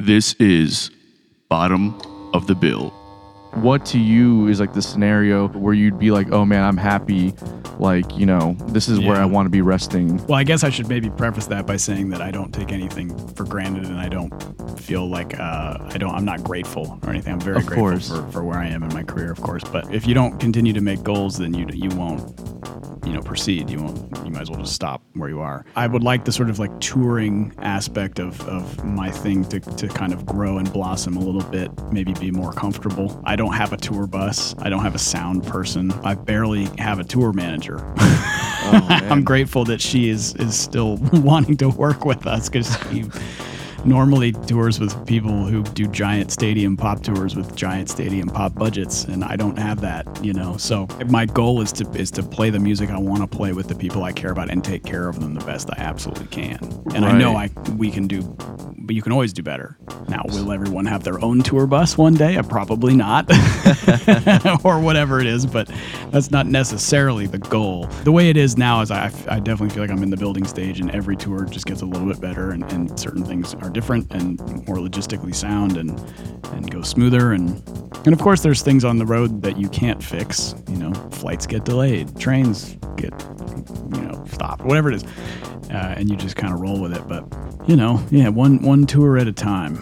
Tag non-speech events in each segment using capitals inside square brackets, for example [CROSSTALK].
This is bottom of the bill. What to you is like the scenario where you'd be like, oh man, I'm happy. Like, you know, this is where I want to be resting. Well, I guess I should maybe preface that by saying that I don't take anything for granted, and I don't feel like uh, I don't. I'm not grateful or anything. I'm very Of grateful for, for where I am in my career, of course. But if you don't continue to make goals, then you you won't you know proceed. You won't. You might as well just stop where you are. I would like the sort of like touring aspect of of my thing to to kind of grow and blossom a little bit. Maybe be more comfortable. I don't have a tour bus. I don't have a sound person. I barely have a tour manager. [LAUGHS] Oh, I'm grateful that she is is still [LAUGHS] wanting to work with us because she normally tours with people who do giant stadium pop tours with giant stadium pop budgets, and I don't have that, you know. So my goal is to is to play the music I want to play with the people I care about and take care of them the best I absolutely can. And I know I we can do, but you can always do better. Now, will everyone have their own tour bus one day? Uh, Probably not, [LAUGHS] or whatever it is. But that's not necessarily the goal. The way it is now is I, I definitely feel like I'm in the building stage, and every tour just gets a little bit better, and, and certain things are different and more logistically sound, and and go smoother, and and of course there's things on the road that you can't fix. You know, flights get delayed, trains get you know stopped, whatever it is, uh, and you just kind of roll with it. But you know, yeah, one one tour at a time.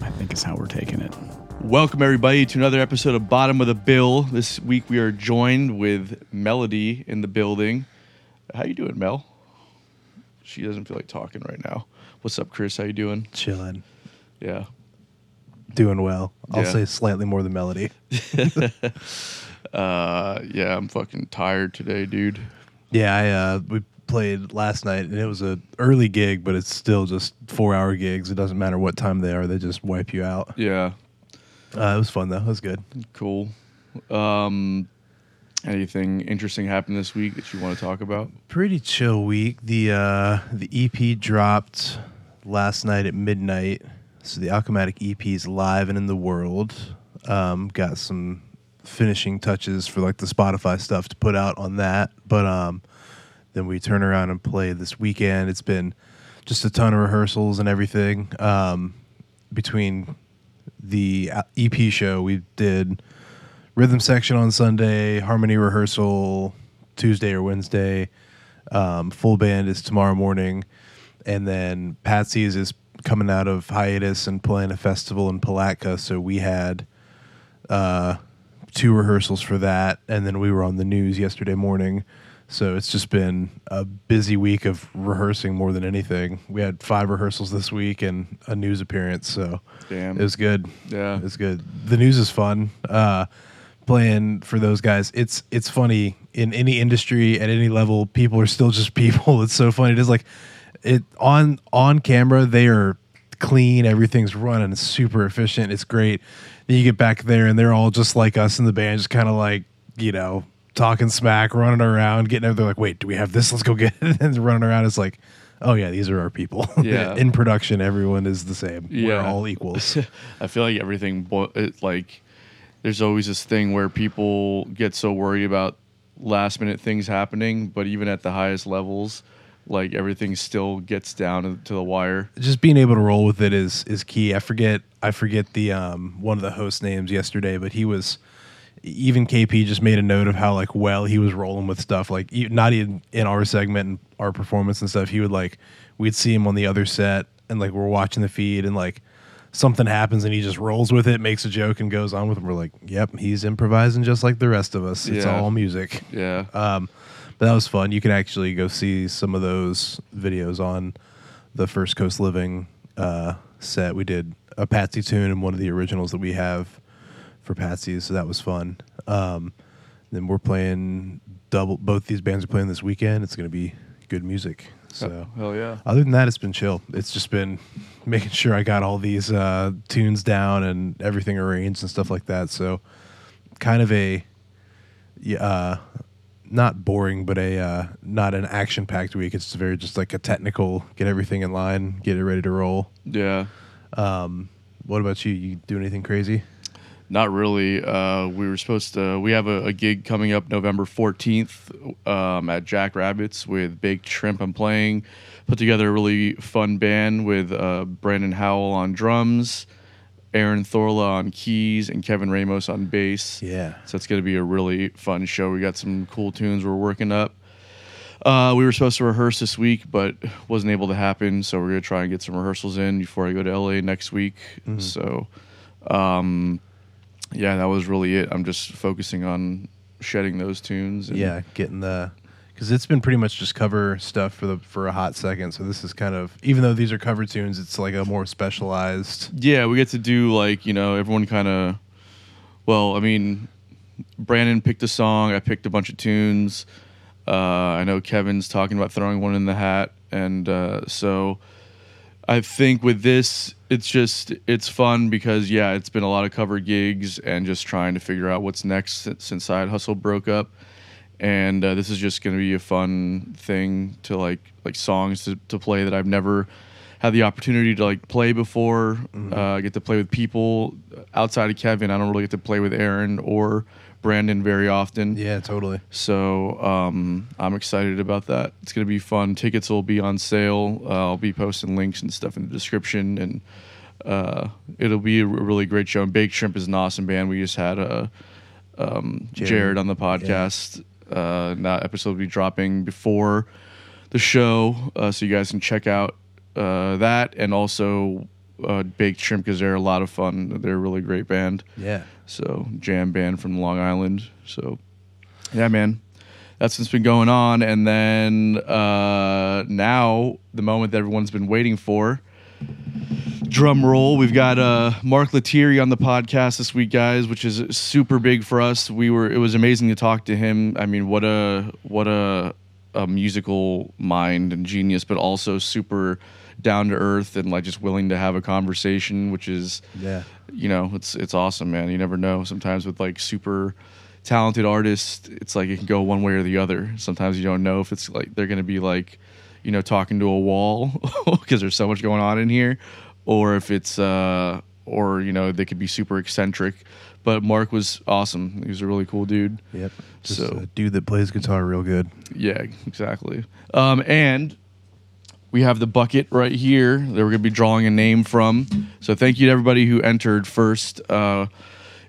I think is how we're taking it. Welcome everybody to another episode of Bottom of the Bill. This week we are joined with Melody in the building. How you doing, Mel? She doesn't feel like talking right now. What's up, Chris? How you doing? chilling, Yeah. doing well. I'll Yeah. say slightly more than melody. [LAUGHS] [LAUGHS] Uh, yeah, I'm fucking tired today, dude. Yeah, I uh, we played last night, and it was a early gig, but it's still just four hour gigs. It doesn't matter what time they are; they just wipe you out. Yeah, Uh, it was fun though. It was good. cool. Um, anything interesting happened this week that you want to talk about? Pretty chill week. The uh, the EP dropped last night at midnight. So the Alchematic EP is live and in the world. Um, got some finishing touches for like the Spotify stuff to put out on that, but um, then we turn around and play this weekend. It's been just a ton of rehearsals and everything. Um, between the uh, EP show, we did rhythm section on Sunday, harmony rehearsal Tuesday or Wednesday. Um, full band is tomorrow morning, and then Patsy's is coming out of hiatus and playing a festival in Palatka. So we had uh, two rehearsals for that, and then we were on the news yesterday morning. So it's just been a busy week of rehearsing more than anything. We had five rehearsals this week and a news appearance. So Damn. it was good. Yeah. it was good. The news is fun. Uh, playing for those guys, it's it's funny in any industry at any level. People are still just [LAUGHS] people. It's so funny. It is like it on on camera. They are clean. Everything's running super efficient. It's great. Then you get back there and they're all just like us in the band, just kind of like you know talking smack, running around, getting. They're like, wait, do we have this? Let's go get it. [LAUGHS] and running around. It's like. Oh yeah, these are our people. [LAUGHS] Yeah. in production, everyone is the same. We're all equals. [LAUGHS] I feel like everything, bo- it, like, there's always this thing where people get so worried about last minute things happening, but even at the highest levels, like everything still gets down to, to the wire. just being able to roll with it is is key. I forget I forget the um one of the host names yesterday, but he was even KP just made a note of how like well he was rolling with stuff like not even in our segment and our performance and stuff. He would like we'd see him on the other set and like we're watching the feed and like something happens and he just rolls with it, makes a joke and goes on with it. We're like, "Yep, he's improvising just like the rest of us. It's Yeah. all music." Yeah. Um, but that was fun. You can actually go see some of those videos on the First Coast Living uh, set. We did a Patsy tune and one of the originals that we have for Patsy's, so that was fun. Um, then we're playing double. Both these bands are playing this weekend. It's going to be good music. So Hell yeah. other than that, it's been chill. It's just been [LAUGHS] making sure I got all these uh, tunes down and everything arranged and stuff like that. So kind of a yeah, uh, not boring, but a uh, not an action packed week. It's very just like a technical get everything in line, get it ready to roll. Yeah. Um, what about you? You do anything crazy? Not really. Uh, we were supposed to. We have a, a gig coming up November 14th um, at Jack Rabbits with Baked Shrimp. I'm playing. Put together a really fun band with uh, Brandon Howell on drums, Aaron Thorla on keys, and Kevin Ramos on bass. Yeah. So it's going to be a really fun show. We got some cool tunes we're working up. Uh, we were supposed to rehearse this week, but wasn't able to happen. So we're gonna try and get some rehearsals in before I go to LA next week. So, um, yeah, that was really it. I'm just focusing on shedding those tunes. And Yeah, getting the because it's been pretty much just cover stuff for the for a hot second. So this is kind of even though these are cover tunes, it's like a more specialized. yeah, we get to do like you know everyone kind of. Well, I mean, Brandon picked a song. I picked a bunch of tunes. Uh, I know Kevin's talking about throwing one in the hat, and uh, so I think with this, it's just it's fun because yeah, it's been a lot of cover gigs and just trying to figure out what's next since, since Side Hustle broke up, and uh, this is just going to be a fun thing to like like songs to, to play that I've never had the opportunity to like play before. Uh, get to play with people outside of Kevin. I don't really get to play with Aaron or Brandon very often. Yeah, totally. So um, I'm excited about that. It's gonna be fun. Tickets will be on sale. Uh, I'll be posting links and stuff in the description, and uh, it'll be a really great show. And Baked Shrimp is an awesome band. We just had uh, um, Jared. Jared. on the podcast. Uh, that episode will be dropping before the show, uh, so you guys can check out uh, that and also uh, Baked Shrimp because they're a lot of fun. They're a really great band. Yeah. So jam band from Long Island. So yeah, man, that's what's been going on. And then uh, now the moment that everyone's been waiting for. Drum roll. We've got uh, Mark Lettieri on the podcast this week, guys, which is super big for us. We were. It was amazing to talk to him. I mean, what a what a, a musical mind and genius, but also super down to earth and like just willing to have a conversation, which is Yeah. you know, it's it's awesome, man. You never know. Sometimes with like super talented artists, it's like it can go one way or the other. Sometimes you don't know if it's like they're gonna be like, you know, talking to a wall [LAUGHS] because there's so much going on in here, or if it's uh, or you know, they could be super eccentric. But Mark was awesome. He was a really cool dude. Yep. Just So- a dude that plays guitar real good. Yeah, exactly. Um, and we have the bucket right here that we're going to be drawing a name from. So thank you to everybody who entered first. Uh,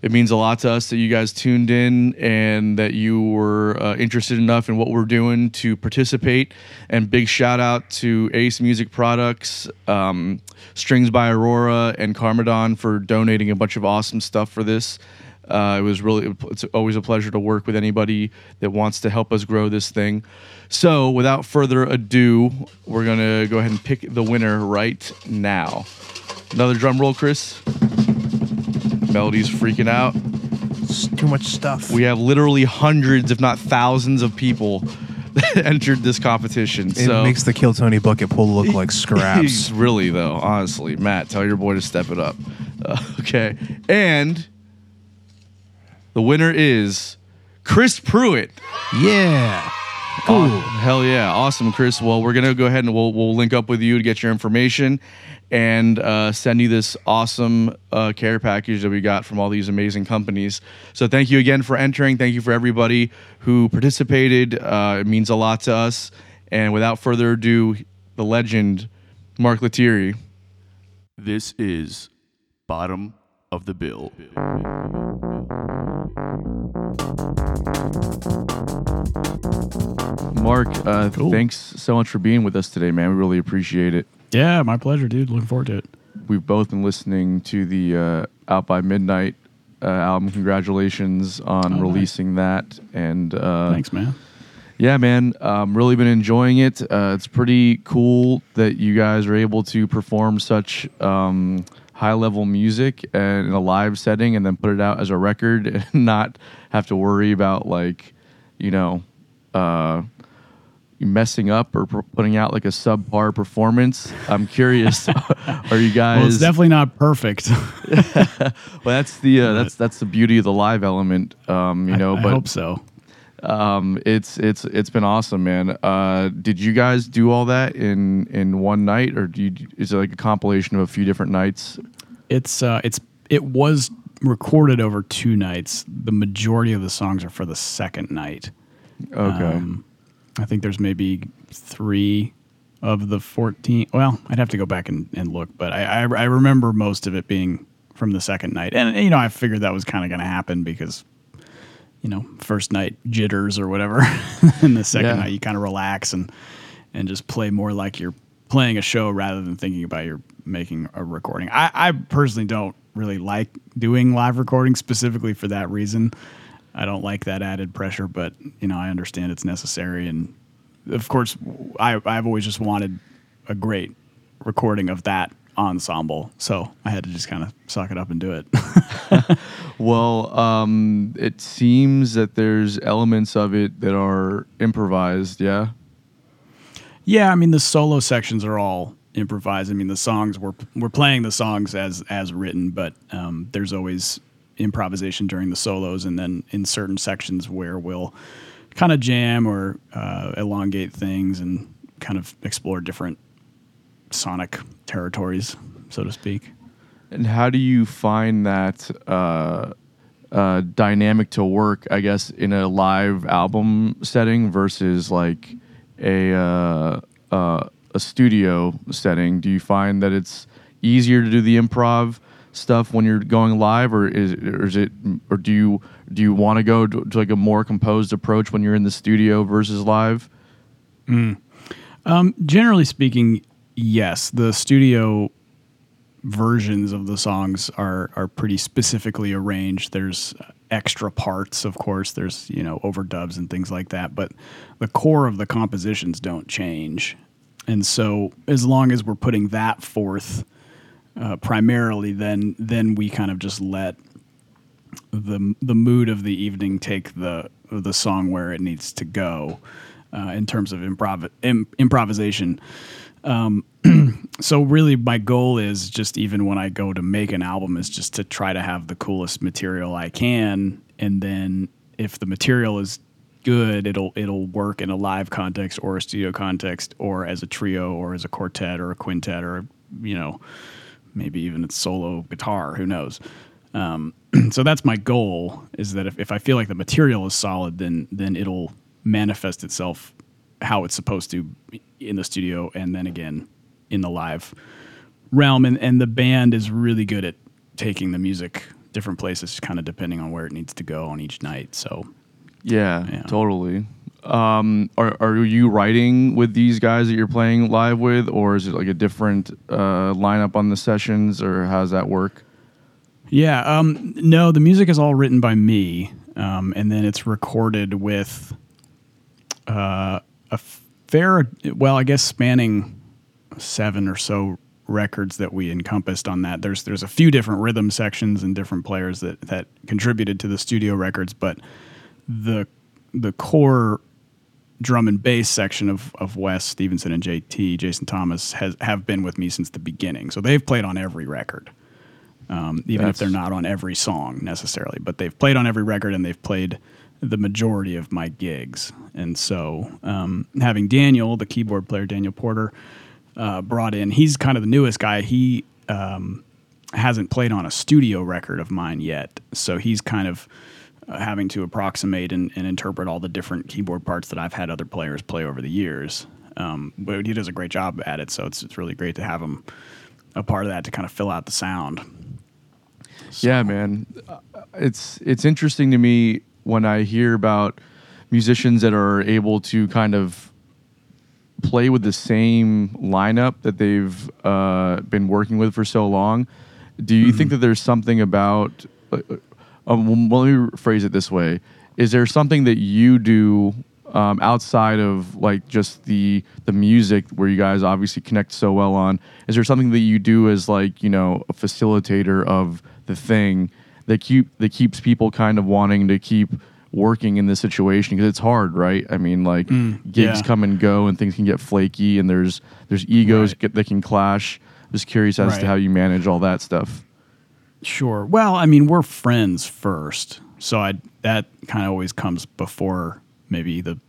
it means a lot to us that you guys tuned in and that you were uh, interested enough in what we're doing to participate. And big shout out to Ace Music Products, um, Strings by Aurora, and Carmadon for donating a bunch of awesome stuff for this. Uh, it was really, it's always a pleasure to work with anybody that wants to help us grow this thing. So, without further ado, we're to go ahead and pick the winner right now. Another drum roll, Chris. Melody's freaking out. It's too much stuff. We have literally hundreds, if not thousands, of people [LAUGHS] that entered this competition. it so makes the Kill Tony bucket pull look like [LAUGHS] scraps. [LAUGHS] really, though, honestly, Matt, tell your boy to step it up. Uh, okay, and the winner is Chris Pruitt. yeah. Cool. hell yeah. Awesome, Chris. Well, we're going to go ahead and we'll, we'll link up with you to get your information and uh, send you this awesome uh, care package that we got from all these amazing companies. So thank you again for entering. Thank you for everybody who participated. Uh, it means a lot to us. And without further ado, the legend, Mark Lettieri. This is Bottom of the Bill. Mark, uh, thanks so much for being with us today, man. We really appreciate it. Yeah, my pleasure, dude. Looking forward to it. We've both been listening to the uh, Out by Midnight uh, album. Congratulations on Oh, nice. releasing that. And uh, Thanks, man. Yeah, man. Um, really been enjoying it. Uh, it's pretty cool that you guys are able to perform such um, high level music and in a live setting and then put it out as a record [LAUGHS] and not have to worry about, like, you know, uh, messing up or putting out like a subpar performance. I'm curious, [LAUGHS] [LAUGHS] are you guys? Well, it's definitely not perfect. [LAUGHS] well, that's the uh, that's that's the beauty of the live element, um, you know. I, I but hope so. um, it's it's it's been awesome, man. Uh, did you guys do all that in in one night, or do you, is it like a compilation of a few different nights? It's uh, it's it was recorded over two nights. The majority of the songs are for the second night. Okay. Um, I think there's maybe three of the 14. Well, I'd have to go back and, and look, but I, I, I remember most of it being from the second night. And, you know, I figured that was kind of going to happen because, you know, first night jitters or whatever. [LAUGHS] and the second Yeah. night you kind of relax and, and just play more like you're playing a show rather than thinking about you're making a recording. I, I personally don't really like doing live recordings specifically for that reason. I don't like that added pressure, but you know, I understand it's necessary. And of course, I, I've always just wanted a great recording of that ensemble. So I had to just kind of suck it up and do it. [LAUGHS] Well, um, it seems that there's elements of it that are improvised. Yeah. Yeah, I mean the solo sections are all improvised. I mean the songs we're we're playing the songs as as written, but um, there's always improvisation during the solos, and then in certain sections where we'll kind of jam or uh, elongate things and kind of explore different sonic territories, so to speak. And how do you find that uh, uh, dynamic to work? I guess in a live album setting versus like a uh, uh, a studio setting. Do you find that it's easier to do the improv stuff when you're going live, or is or is it or do you do you want to go to, to like a more composed approach when you're in the studio versus live? Hmm. Um, generally speaking, yes, the studio versions of the songs are are pretty specifically arranged. There's extra parts, of course. There's you know overdubs and things like that, but the core of the compositions don't change. And so, as long as we're putting that forth uh, primarily, then then we kind of just let the the mood of the evening take the the song where it needs to go uh, in terms of improv Im- improvisation. Um, [CLEARS THROAT] so really, my goal is just even when I go to make an album is just to try to have the coolest material I can, and then if the material is good, it'll it'll work in a live context or a studio context or as a trio or as a quartet or a quintet or you know maybe even it's solo guitar. Who knows? Um, [CLEARS THROAT] so that's my goal is that if, if I feel like the material is solid, then then it'll manifest itself how it's supposed to in the studio and then again in the live realm. And, and the band is really good at taking the music different places, kind of depending on where it needs to go on each night. So Yeah, Yeah. totally. Um, are are you writing with these guys that you're playing live with, or is it like a different uh, lineup on the sessions, or how does that work? Yeah, um, no, the music is all written by me, um, and then it's recorded with uh, a fair, well, I guess spanning seven or so records that we encompassed on that. There's there's a few different rhythm sections and different players that that contributed to the studio records, but the the core drum and bass section of, of Wes Stevenson and JT Jason Thomas has have been with me since the beginning. So they've played on every record um, even if they're not on every song necessarily. But they've played on every record and they've played the majority of my gigs. And so um, having Daniel, the keyboard player, Daniel Porter, uh, brought in, he's kind of the newest guy. He um, hasn't played on a studio record of mine yet. So he's kind of having to approximate and, and interpret all the different keyboard parts that I've had other players play over the years. Um, but he does a great job at it. So it's, it's really great to have him a part of that to kind of fill out the sound. Yeah, man. Uh, It's it's interesting to me when I hear about musicians that are able to kind of play with the same lineup that they've uh, been working with for so long. Do you think that there's something about? Um, well, let me phrase it this way: Is there something that you do um, outside of like just the the music, where you guys obviously connect so well on? Is there something that you do as like you know a facilitator of the thing that keep that keeps people kind of wanting to keep working in this situation because it's hard, right? I mean, like gigs yeah. come and go, and things can get flaky, and there's there's egos Right. get, that can clash. Just curious as Right. to how you manage all that stuff. Sure. Well, I mean, we're friends first, so I that kind of always comes before maybe the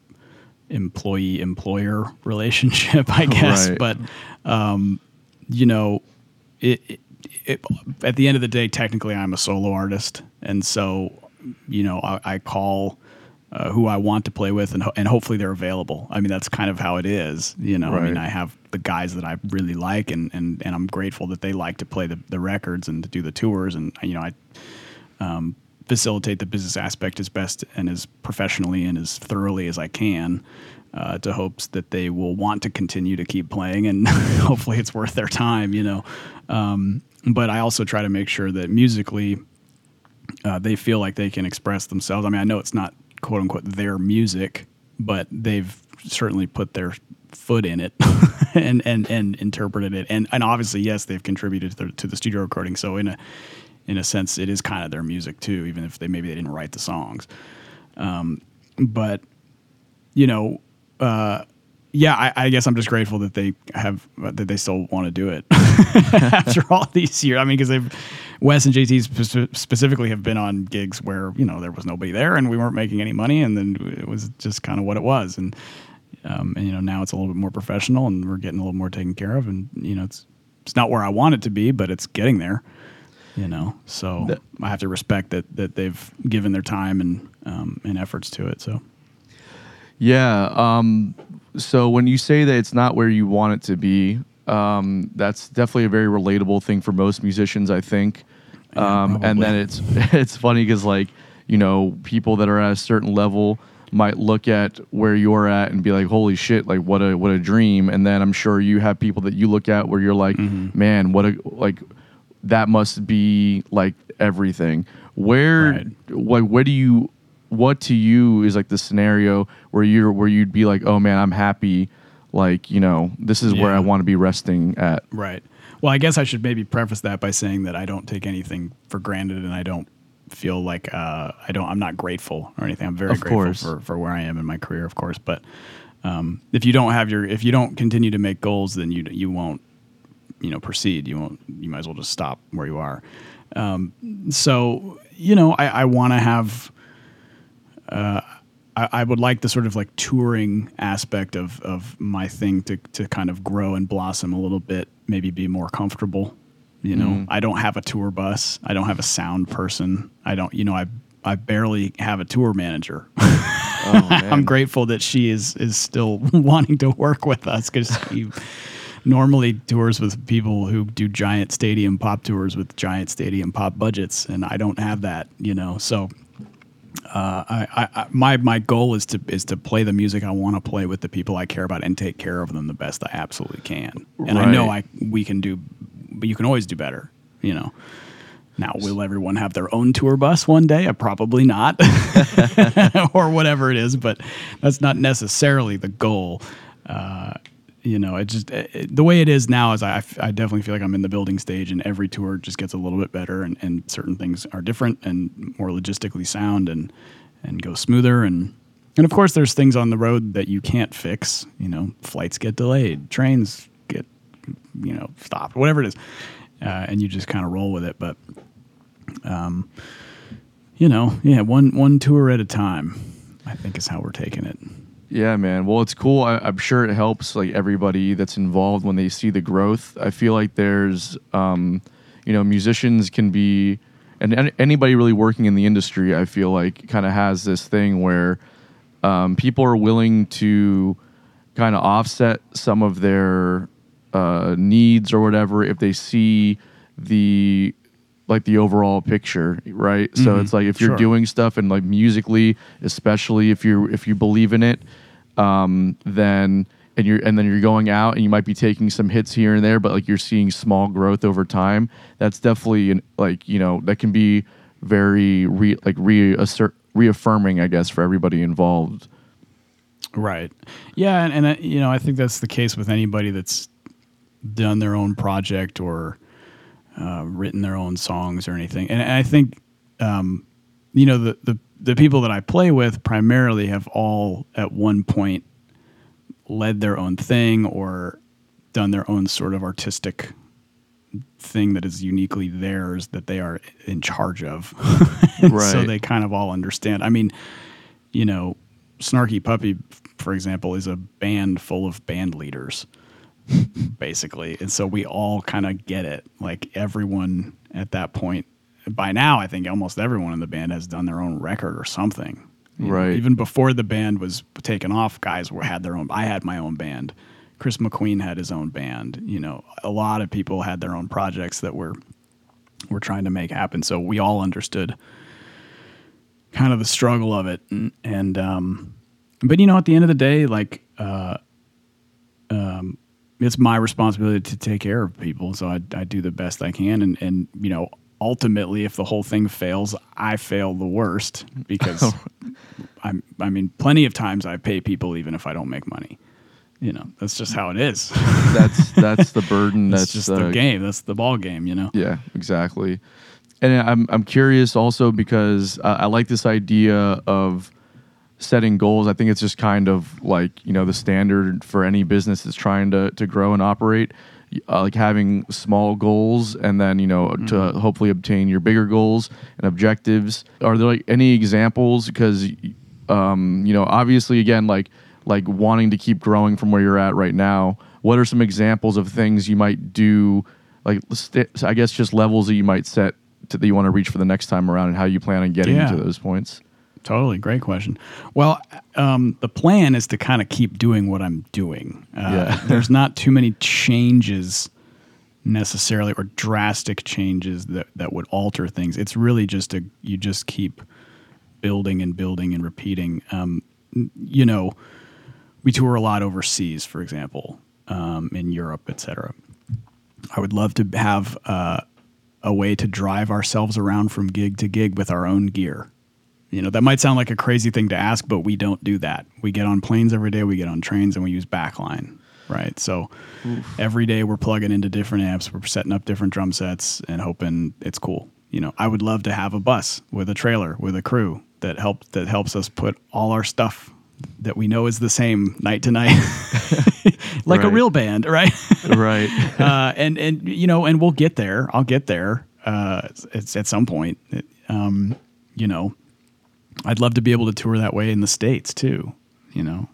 employee employer [LAUGHS] relationship, I [LAUGHS] guess. Right. But um, you know, it, it it, at the end of the day, technically, I'm a solo artist, and so you know, I, I call. Uh, who I want to play with, and ho- and hopefully they're available. I mean, that's kind of how it is. You know, I mean, I have the guys that I really like, and and and I'm grateful that they like to play the the records and to do the tours, and you know, I um, facilitate the business aspect as best and as professionally and as thoroughly as I can. Uh, to hopes that they will want to continue to keep playing, and [LAUGHS] hopefully it's worth their time, you know. Um, but I also try to make sure that musically, uh, they feel like they can express themselves. I mean, I know it's not quote unquote their music, but they've certainly put their foot in it [LAUGHS] and, and, and interpreted it. And, and obviously, yes, they've contributed to the, to the studio recording. So in a, in a sense, it is kind of their music too, even if they, maybe they didn't write the songs. Um, but you know, uh, yeah, I, I guess I'm just grateful that they have that they still want to do it [LAUGHS] after all these years. I mean, because they've Wes and JT spe- specifically have been on gigs where you know there was nobody there and we weren't making any money, and then it was just kind of what it was. And um, and you know now it's a little bit more professional and we're getting a little more taken care of. And you know it's it's not where I want it to be, but it's getting there. You know, so That- I have to respect that that they've given their time and um, and efforts to it. So. Yeah. Um, so when you say that it's not where you want it to be, um, that's definitely a very relatable thing for most musicians, I think. Yeah, Um, and then it's [LAUGHS] it's funny because like you know people that are at a certain level might look at where you're at and be like, "Holy shit! Like what a what a dream!" And then I'm sure you have people that you look at where you're like, "Man, what a like that must be like everything." Where Right. what where do you what to you is like the scenario where you're where you'd be like, "Oh man, I'm happy." Like you know, this is where I want to be resting at. Right. Well, I guess I should maybe preface that by saying that I don't take anything for granted, and I don't feel like uh, I don't. I'm not grateful or anything. I'm very Of grateful course. for, for where I am in my career, of course. But um, if you don't have your, if you don't continue to make goals, then you you won't, you know, proceed. You won't. You might as well just stop where you are. Um, so you know, I, I want to have. Uh, I, I would like the sort of like touring aspect of of my thing to to kind of grow and blossom a little bit. Maybe be more comfortable. You know, I don't have a tour bus. I don't have a sound person. I don't. You know, I I barely have a tour manager. [LAUGHS] Oh, man. I'm grateful that she is is still [LAUGHS] wanting to work with us because she normally tours with people who do giant stadium pop tours with giant stadium pop budgets, and I don't have that. You know, so uh, I, I, my my goal is to is to play the music I want to play with the people I care about and take care of them the best I absolutely can. And I know I we can do, but you can always do better. You know. Now, will everyone have their own tour bus one day? Uh, probably not, [LAUGHS] or whatever it is. But that's not necessarily the goal. Uh, you know, it just it, it- the way it is now is I, I definitely feel like I'm in the building stage, and every tour just gets a little bit better, and, and certain things are different and more logistically sound, and and go smoother, and and of course there's things on the road that you can't fix. You know, flights get delayed, trains get you know stopped, whatever it is, uh, and you just kind of roll with it. But um, you know, yeah, one one tour at a time, I think is how we're taking it. Yeah, man. Well, it's cool. I, I'm sure it helps like everybody that's involved when they see the growth. I feel like there's, um, you know, musicians can be, and an- anybody really working in the industry, I feel like kind of has this thing where um, people are willing to kind of offset some of their uh, needs or whatever if they see the like the overall picture, right? So it's like if you're Sure. doing stuff and like musically, especially if you if you believe in it, um, then and you're and then you're going out and you might be taking some hits here and there, but like you're seeing small growth over time. That's definitely an, like you know that can be very re, like reassert reaffirming, I guess, for everybody involved. Right. Yeah, and, and uh, you know, I think that's the case with anybody that's done their own project or uh, written their own songs or anything. And, and I think, um, you know, the, the the people that I play with primarily have all at one point led their own thing or done their own sort of artistic thing that is uniquely theirs that they are in charge of. [LAUGHS] And So they kind of all understand. I mean, you know, Snarky Puppy, for example, is a band full of band leaders basically. And so we all kind of get it. Like everyone at that point, by now, I think almost everyone in the band has done their own record or something. You know, Right. even before the band was taken off, guys were had their own. I had my own band. Chris McQueen had his own band. You know, a lot of people had their own projects that were were trying to make happen. So we all understood kind of the struggle of it, and, and um, but you know, at the end of the day, like uh, um, it's my responsibility to take care of people. So I, I do the best I can, and and you know, ultimately, if the whole thing fails, I fail the worst because [LAUGHS] I'm. I mean, plenty of times I pay people even if I don't make money. You know, that's just how it is. [LAUGHS] That's that's the burden. that's that's just uh, the game. That's the ball game. You know. Yeah, exactly. And I'm I'm curious also because uh, I like this idea of setting goals. I think it's just kind of like you know the standard for any business that's trying to to grow and operate. Uh, like having small goals and then you know to hopefully obtain your bigger goals and objectives. Are there like any examples? Because um, you know obviously again like like wanting to keep growing from where you're at right now. What are some examples of things you might do? Like st- I guess just levels that you might set to, that you want to reach for the next time around, and how you plan on getting Yeah. to those points. Totally, great question. Well, um, the plan is to kind of keep doing what I'm doing. Uh, Yeah. [LAUGHS] there's not too many changes necessarily or drastic changes that, that would alter things. It's really just a you just keep building and building and repeating. Um, you know, we tour a lot overseas, for example, um, in Europe, etc. I would love to have uh, a way to drive ourselves around from gig to gig with our own gear. You know, that might sound like a crazy thing to ask, but we don't do that. We get on planes every day, we get on trains, and we use backline, right? So every day we're plugging into different amps, we're setting up different drum sets and hoping it's cool. You know, I would love to have a bus with a trailer with a crew that help that helps us put all our stuff that we know is the same night to night, [LAUGHS] like a real band, right? right. [LAUGHS] uh, and and you know, and we'll get there. I'll get there. Uh, it's at some point. It, um, you know, I'd love to be able to tour that way in the states too. You know,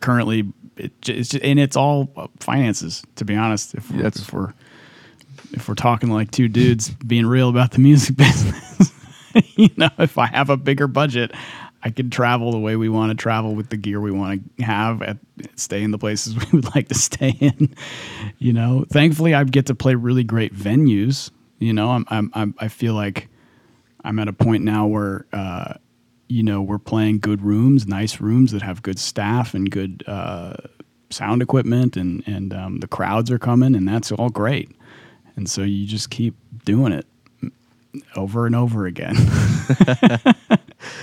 currently, it, it's just, and it's all uh, finances. To be honest, if we're, That's- if we're if we're talking like two dudes being real about the music [LAUGHS] business, [LAUGHS] you know, if I have a bigger budget, I could travel the way we want to travel with the gear we want to have, at, stay in the places [LAUGHS] we would like to stay in. You know, thankfully, I get to play really great venues. You know, I'm, I'm, I'm I feel like I'm at a point now where, uh, you know, we're playing good rooms, nice rooms that have good staff and good uh, sound equipment, and and um, the crowds are coming, and that's all great. And so you just keep doing it over and over again. [LAUGHS]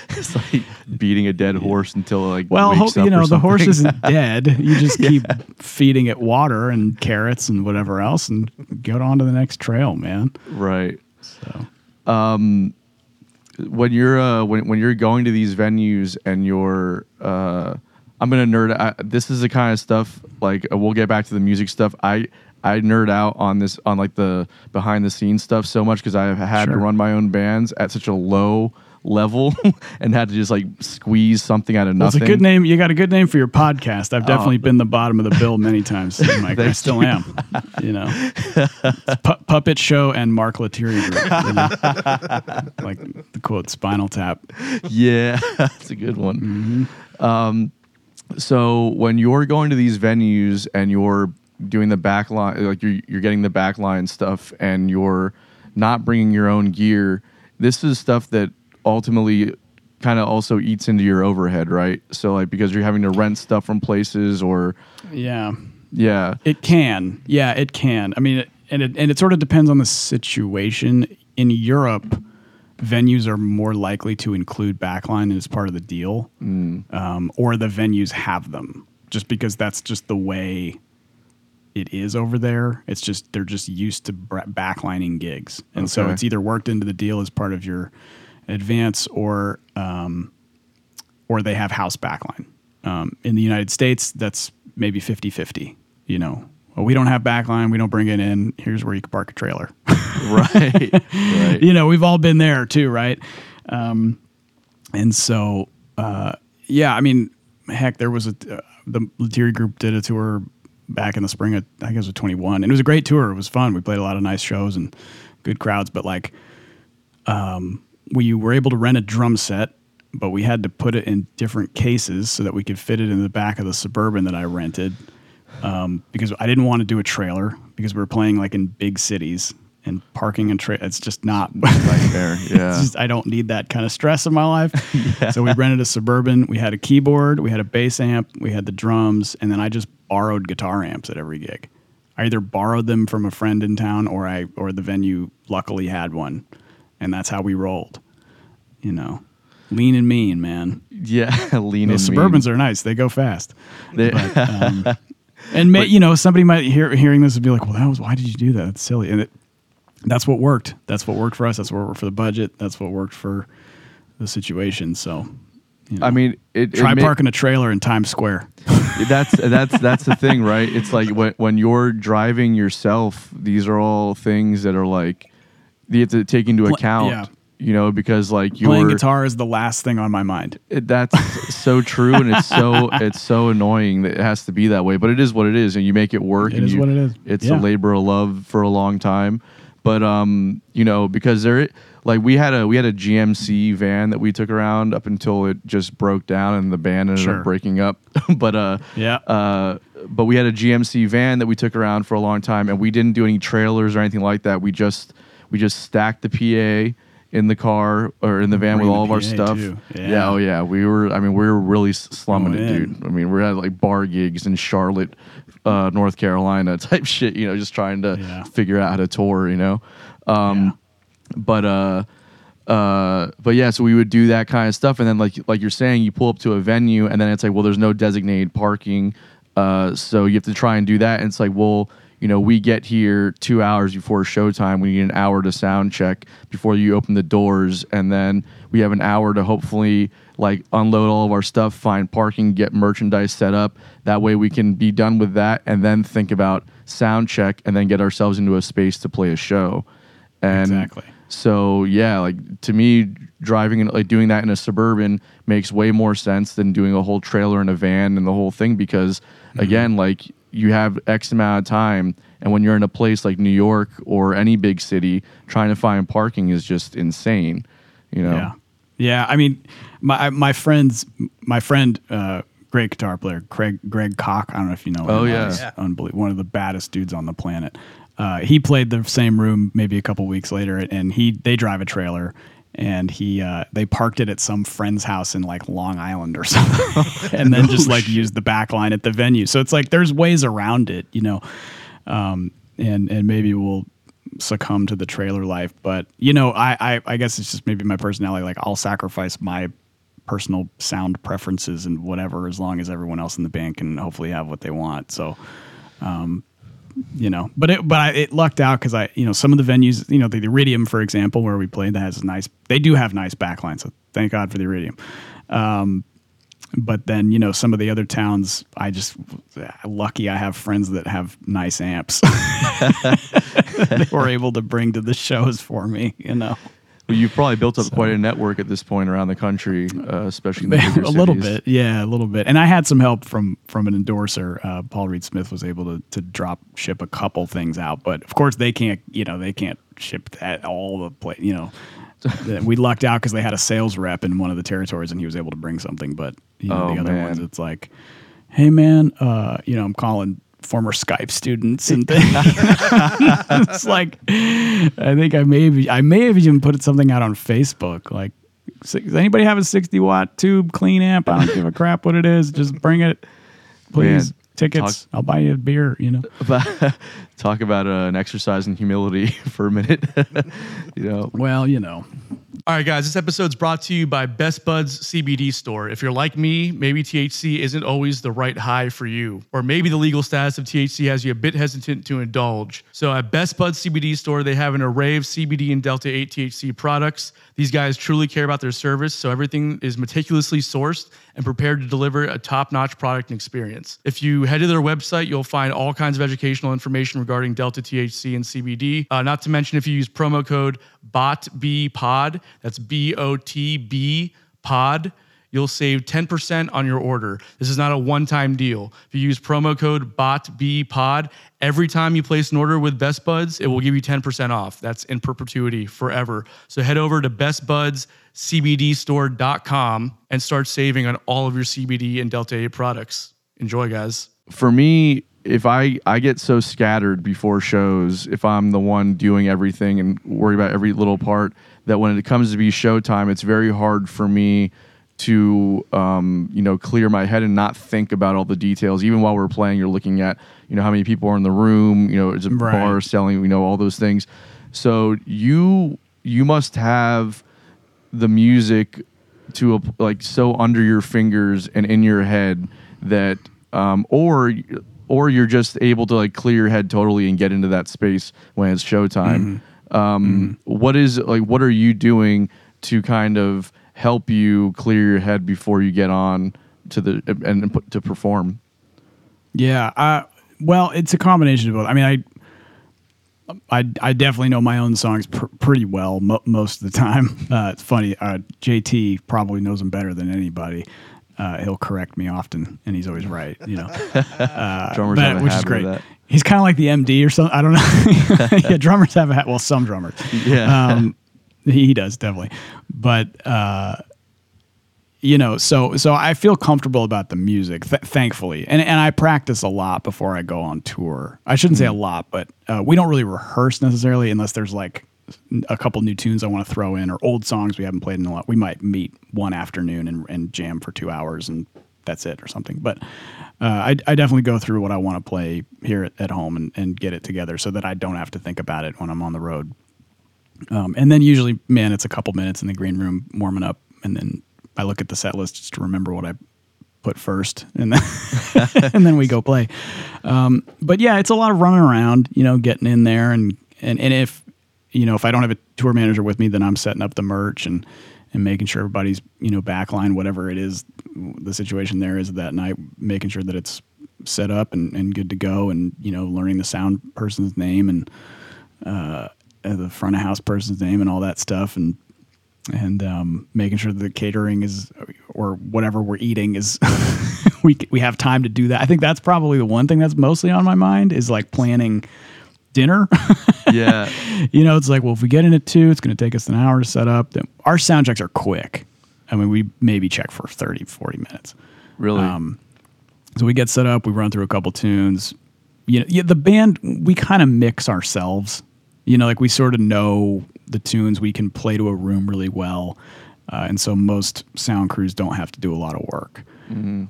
it's like beating a dead horse until it, like Well, wakes hope, up you know the horse isn't [LAUGHS] dead. You just keep feeding it water and carrots and whatever else, and get on to the next trail, man. right. So when you're uh, when when you're going to these venues and you're uh, I'm gonna nerd. I, this is the kind of stuff like uh, we'll get back to the music stuff. I I nerd out on this on like the behind the scenes stuff so much because I have had to run my own bands at such a low level [LAUGHS] and had to just like squeeze something out of Well, it's nothing. a good name. You got a good name for your podcast. I've definitely been the bottom of the bill many times. [LAUGHS] Mike. I still am. You know, Pu- puppet show and Mark Lettieri group. you know? [LAUGHS] like the quote Spinal Tap. Yeah, that's a good one. Um, so when you're going to these venues and you're doing the back line, like you're you're getting the backline stuff, and you're not bringing your own gear, this is stuff that ultimately kind of also eats into your overhead, right? So like because you're having to rent stuff from places or Yeah. yeah, It can. Yeah, it can. I mean, it, and it and it sort of depends on the situation. In Europe, venues are more likely to include backline as part of the deal, um, or the venues have them, just because that's just the way it is over there. It's just they're just used to backlining gigs, and so it's either worked into the deal as part of your advance or um, or they have house backline. Um, in the United States, that's maybe 50 50. You know, well, we don't have backline, we don't bring it in. Here's where you can park a trailer. [LAUGHS] right, right. [LAUGHS] you know, we've all been there too, right? Um, and so, uh, yeah, I mean, heck, there was a uh, the Lettieri group did a tour back in the spring. Of, I think it was 21, and it was a great tour. It was fun. We played a lot of nice shows and good crowds. But like, um, we were able to rent a drum set, but we had to put it in different cases so that we could fit it in the back of the suburban that I rented. Um, because I didn't want to do a trailer because we were playing like in big cities and parking and tra- it's just not [LAUGHS] Nightmare. It's Yeah. just- I don't need that kind of stress in my life. [LAUGHS] So we rented a Suburban. We had a keyboard, we had a bass amp, we had the drums, and then I just borrowed guitar amps at every gig. I either borrowed them from a friend in town or I or the venue luckily had one. And that's how we rolled. You know. Lean and mean, man. yeah. [LAUGHS] Lean Those and Suburbans mean. are nice. They go fast. They- But, [LAUGHS] um, and may, you know, somebody might hear hearing this and be like, "Well, that was why did you do that? That's silly." And it, that's what worked. That's what worked for us. That's what worked for the budget. That's what worked for the situation. So, you know, I mean, it, it try ma- parking a trailer in Times Square. [LAUGHS] that's that's that's the thing, right? It's like when when you're driving yourself, these are all things that are like you have to take into account. yeah. You know, because like you're Playing guitar is the last thing on my mind. it, that's so true, and it's so [LAUGHS] it's so annoying that it has to be that way. But it is what it is, and you make it work. It and is you- what it is. It's Yeah. a labor of love for a long time. But um, you know, because there, like we had a we had a GMC van that we took around up until it just broke down and the band ended Sure. up breaking up. [LAUGHS] but uh, Yeah. uh, but we had a GMC van that we took around for a long time, and we didn't do any trailers or anything like that. We just we just stacked the PA in the car or in the van Bring with all of our stuff. Yeah. Yeah. oh yeah, we were. I mean, we were really slumming Going it, in. dude. I mean, we had like bar gigs in Charlotte, uh, North Carolina [LAUGHS] type shit. You know, just trying to Yeah. figure out how to tour. You know, um, but uh uh but yeah so we would do that kind of stuff and then like like you're saying you pull up to a venue and then it's like well there's no designated parking uh so you have to try and do that and it's like well you know we get here two hours before showtime we need an hour to sound check before you open the doors and then we have an hour to hopefully like unload all of our stuff find parking get merchandise set up that way we can be done with that and then think about sound check and then get ourselves into a space to play a show and Exactly. so yeah, like to me, driving and like doing that in a suburban makes way more sense than doing a whole trailer in a van and the whole thing because Mm-hmm. again, like you have X amount of time, and when you're in a place like New York or any big city, trying to find parking is just insane. You know. Yeah, yeah. I mean, my my friends, my friend, uh, great guitar player, Craig Greg Koch. I don't know if you know. Oh, him. yeah. He's Yeah. unbelievable. One of the baddest dudes on the planet. Uh, he played the same room maybe a couple weeks later, and he they drive a trailer. And he, uh, they parked it at some friend's house in like Long Island or [LAUGHS] something, and then just like used the back line at the venue. So it's like there's ways around it, you know, um, and and maybe we'll succumb to the trailer life. But you know, I, I I guess it's just maybe my personality. Like I'll sacrifice my personal sound preferences and whatever, as long as everyone else in the band can hopefully have what they want. So, um, you know, but it but I, it lucked out because I you know some of the venues, you know, the, the Iridium for example, where we played, that has a nice. They do have nice backlines, so thank God for the Iridium. Um, but then you know some of the other towns, I just lucky I have friends that have nice amps. [LAUGHS] they were able to bring to the shows for me. You know, You've probably built up quite a network at this point around the country, uh, especially in the [LAUGHS] a little cities. bit, yeah, a little bit. And I had some help from from an endorser. Uh, Paul Reed Smith was able to to drop ship a couple things out, but of course they can't. You know, they can't ship that all the place. You know. [LAUGHS] we lucked out because they had a sales rep in one of the territories and he was able to bring something. But you know, Oh, the other man. ones, it's like, hey man, uh, you know, I'm calling former Skype students and [LAUGHS] things. [LAUGHS] it's like, I think I may have, I may have even put something out on Facebook. Like, does anybody have a 60 watt tube clean amp? I don't give a crap what it is. Just bring it, [LAUGHS] please. Man, Tickets. talk- I'll buy you a beer. You know. Talk about uh, an exercise in humility [LAUGHS] for a minute. [LAUGHS] you know, Well, you know. All right, guys, this episode's brought to you by Best Buds CBD Store. If you're like me, maybe THC isn't always the right high for you, or maybe the legal status of THC has you a bit hesitant to indulge. So at Best Buds CBD Store, they have an array of CBD and Delta 8 THC products. These guys truly care about their service, so everything is meticulously sourced and prepared to deliver a top notch product and experience. If you head to their website, you'll find all kinds of educational information regarding Delta THC and CBD. Uh, not to mention, if you use promo code BOTBPOD, that's B O T B POD, you'll save 10% on your order. This is not a one time deal. If you use promo code BOTBPOD, every time you place an order with Best Buds, it will give you 10% off. That's in perpetuity forever. So head over to bestbudscbdstore.com and start saving on all of your CBD and Delta 8 products. Enjoy, guys. for me, if I I get so scattered before shows, if I'm the one doing everything and worry about every little part, that when it comes to be showtime, it's very hard for me to um, you know clear my head and not think about all the details. Even while we're playing, you're looking at you know how many people are in the room, you know, is a Right. bar selling, you know, all those things. So you you must have the music to like so under your fingers and in your head that um, or or you're just able to like clear your head totally and get into that space when it's showtime um, what is like what are you doing to kind of help you clear your head before you get on to the and, and put, to perform Yeah. Uh, well, it's a combination of both. I mean, I. I, I definitely know my own songs pr- pretty well mo- most of the time. [LAUGHS] Uh, it's funny. Uh, JT probably knows them better than anybody. Uh, he'll correct me often, and he's always right. You know, [LAUGHS] drummers but- have a which is habit of great. that. He's kind of like the MD or something. I don't know. [LAUGHS] yeah, drummers have a ha- well, some drummers. Yeah. um, he does definitely, but uh, you know, so so I feel comfortable about the music, th- thankfully, and and I practice a lot before I go on tour. I shouldn't say a lot, but uh, we don't really rehearse necessarily unless there's like a couple new tunes I want to throw in or old songs we haven't played in a lot. We might meet one afternoon and, and jam for two hours and that's it or something. But uh, I, I definitely go through what I want to play here at, at home and, and get it together so that I don't have to think about it when I'm on the road. Um, and then usually, man, it's a couple minutes in the green room warming up, and then I look at the set list just to remember what I put first, and then [LAUGHS] and then we go play. Um, but yeah, it's a lot of running around, you know, getting in there, and and and if you know if I don't have a tour manager with me, then I'm setting up the merch and and making sure everybody's you know backline, whatever it is, the situation there is that night, making sure that it's set up and, and good to go, and you know, learning the sound person's name and uh, the front of house person's name and all that stuff, and and um, making sure that the catering is or whatever we're eating is [LAUGHS] we we have time to do that. I think that's probably the one thing that's mostly on my mind is like planning dinner. [LAUGHS] yeah you know, it's like, well, if we get in at two, it's going to take us an hour to set up. Then our sound checks are quick. I mean, we maybe check for 30, 40 minutes. really Um, So we get set up, we run through a couple tunes. You know, yeah, the band we kind of mix ourselves. You know, like we sort of know the tunes we can play to a room really well, uh, and so most sound crews don't have to do a lot of work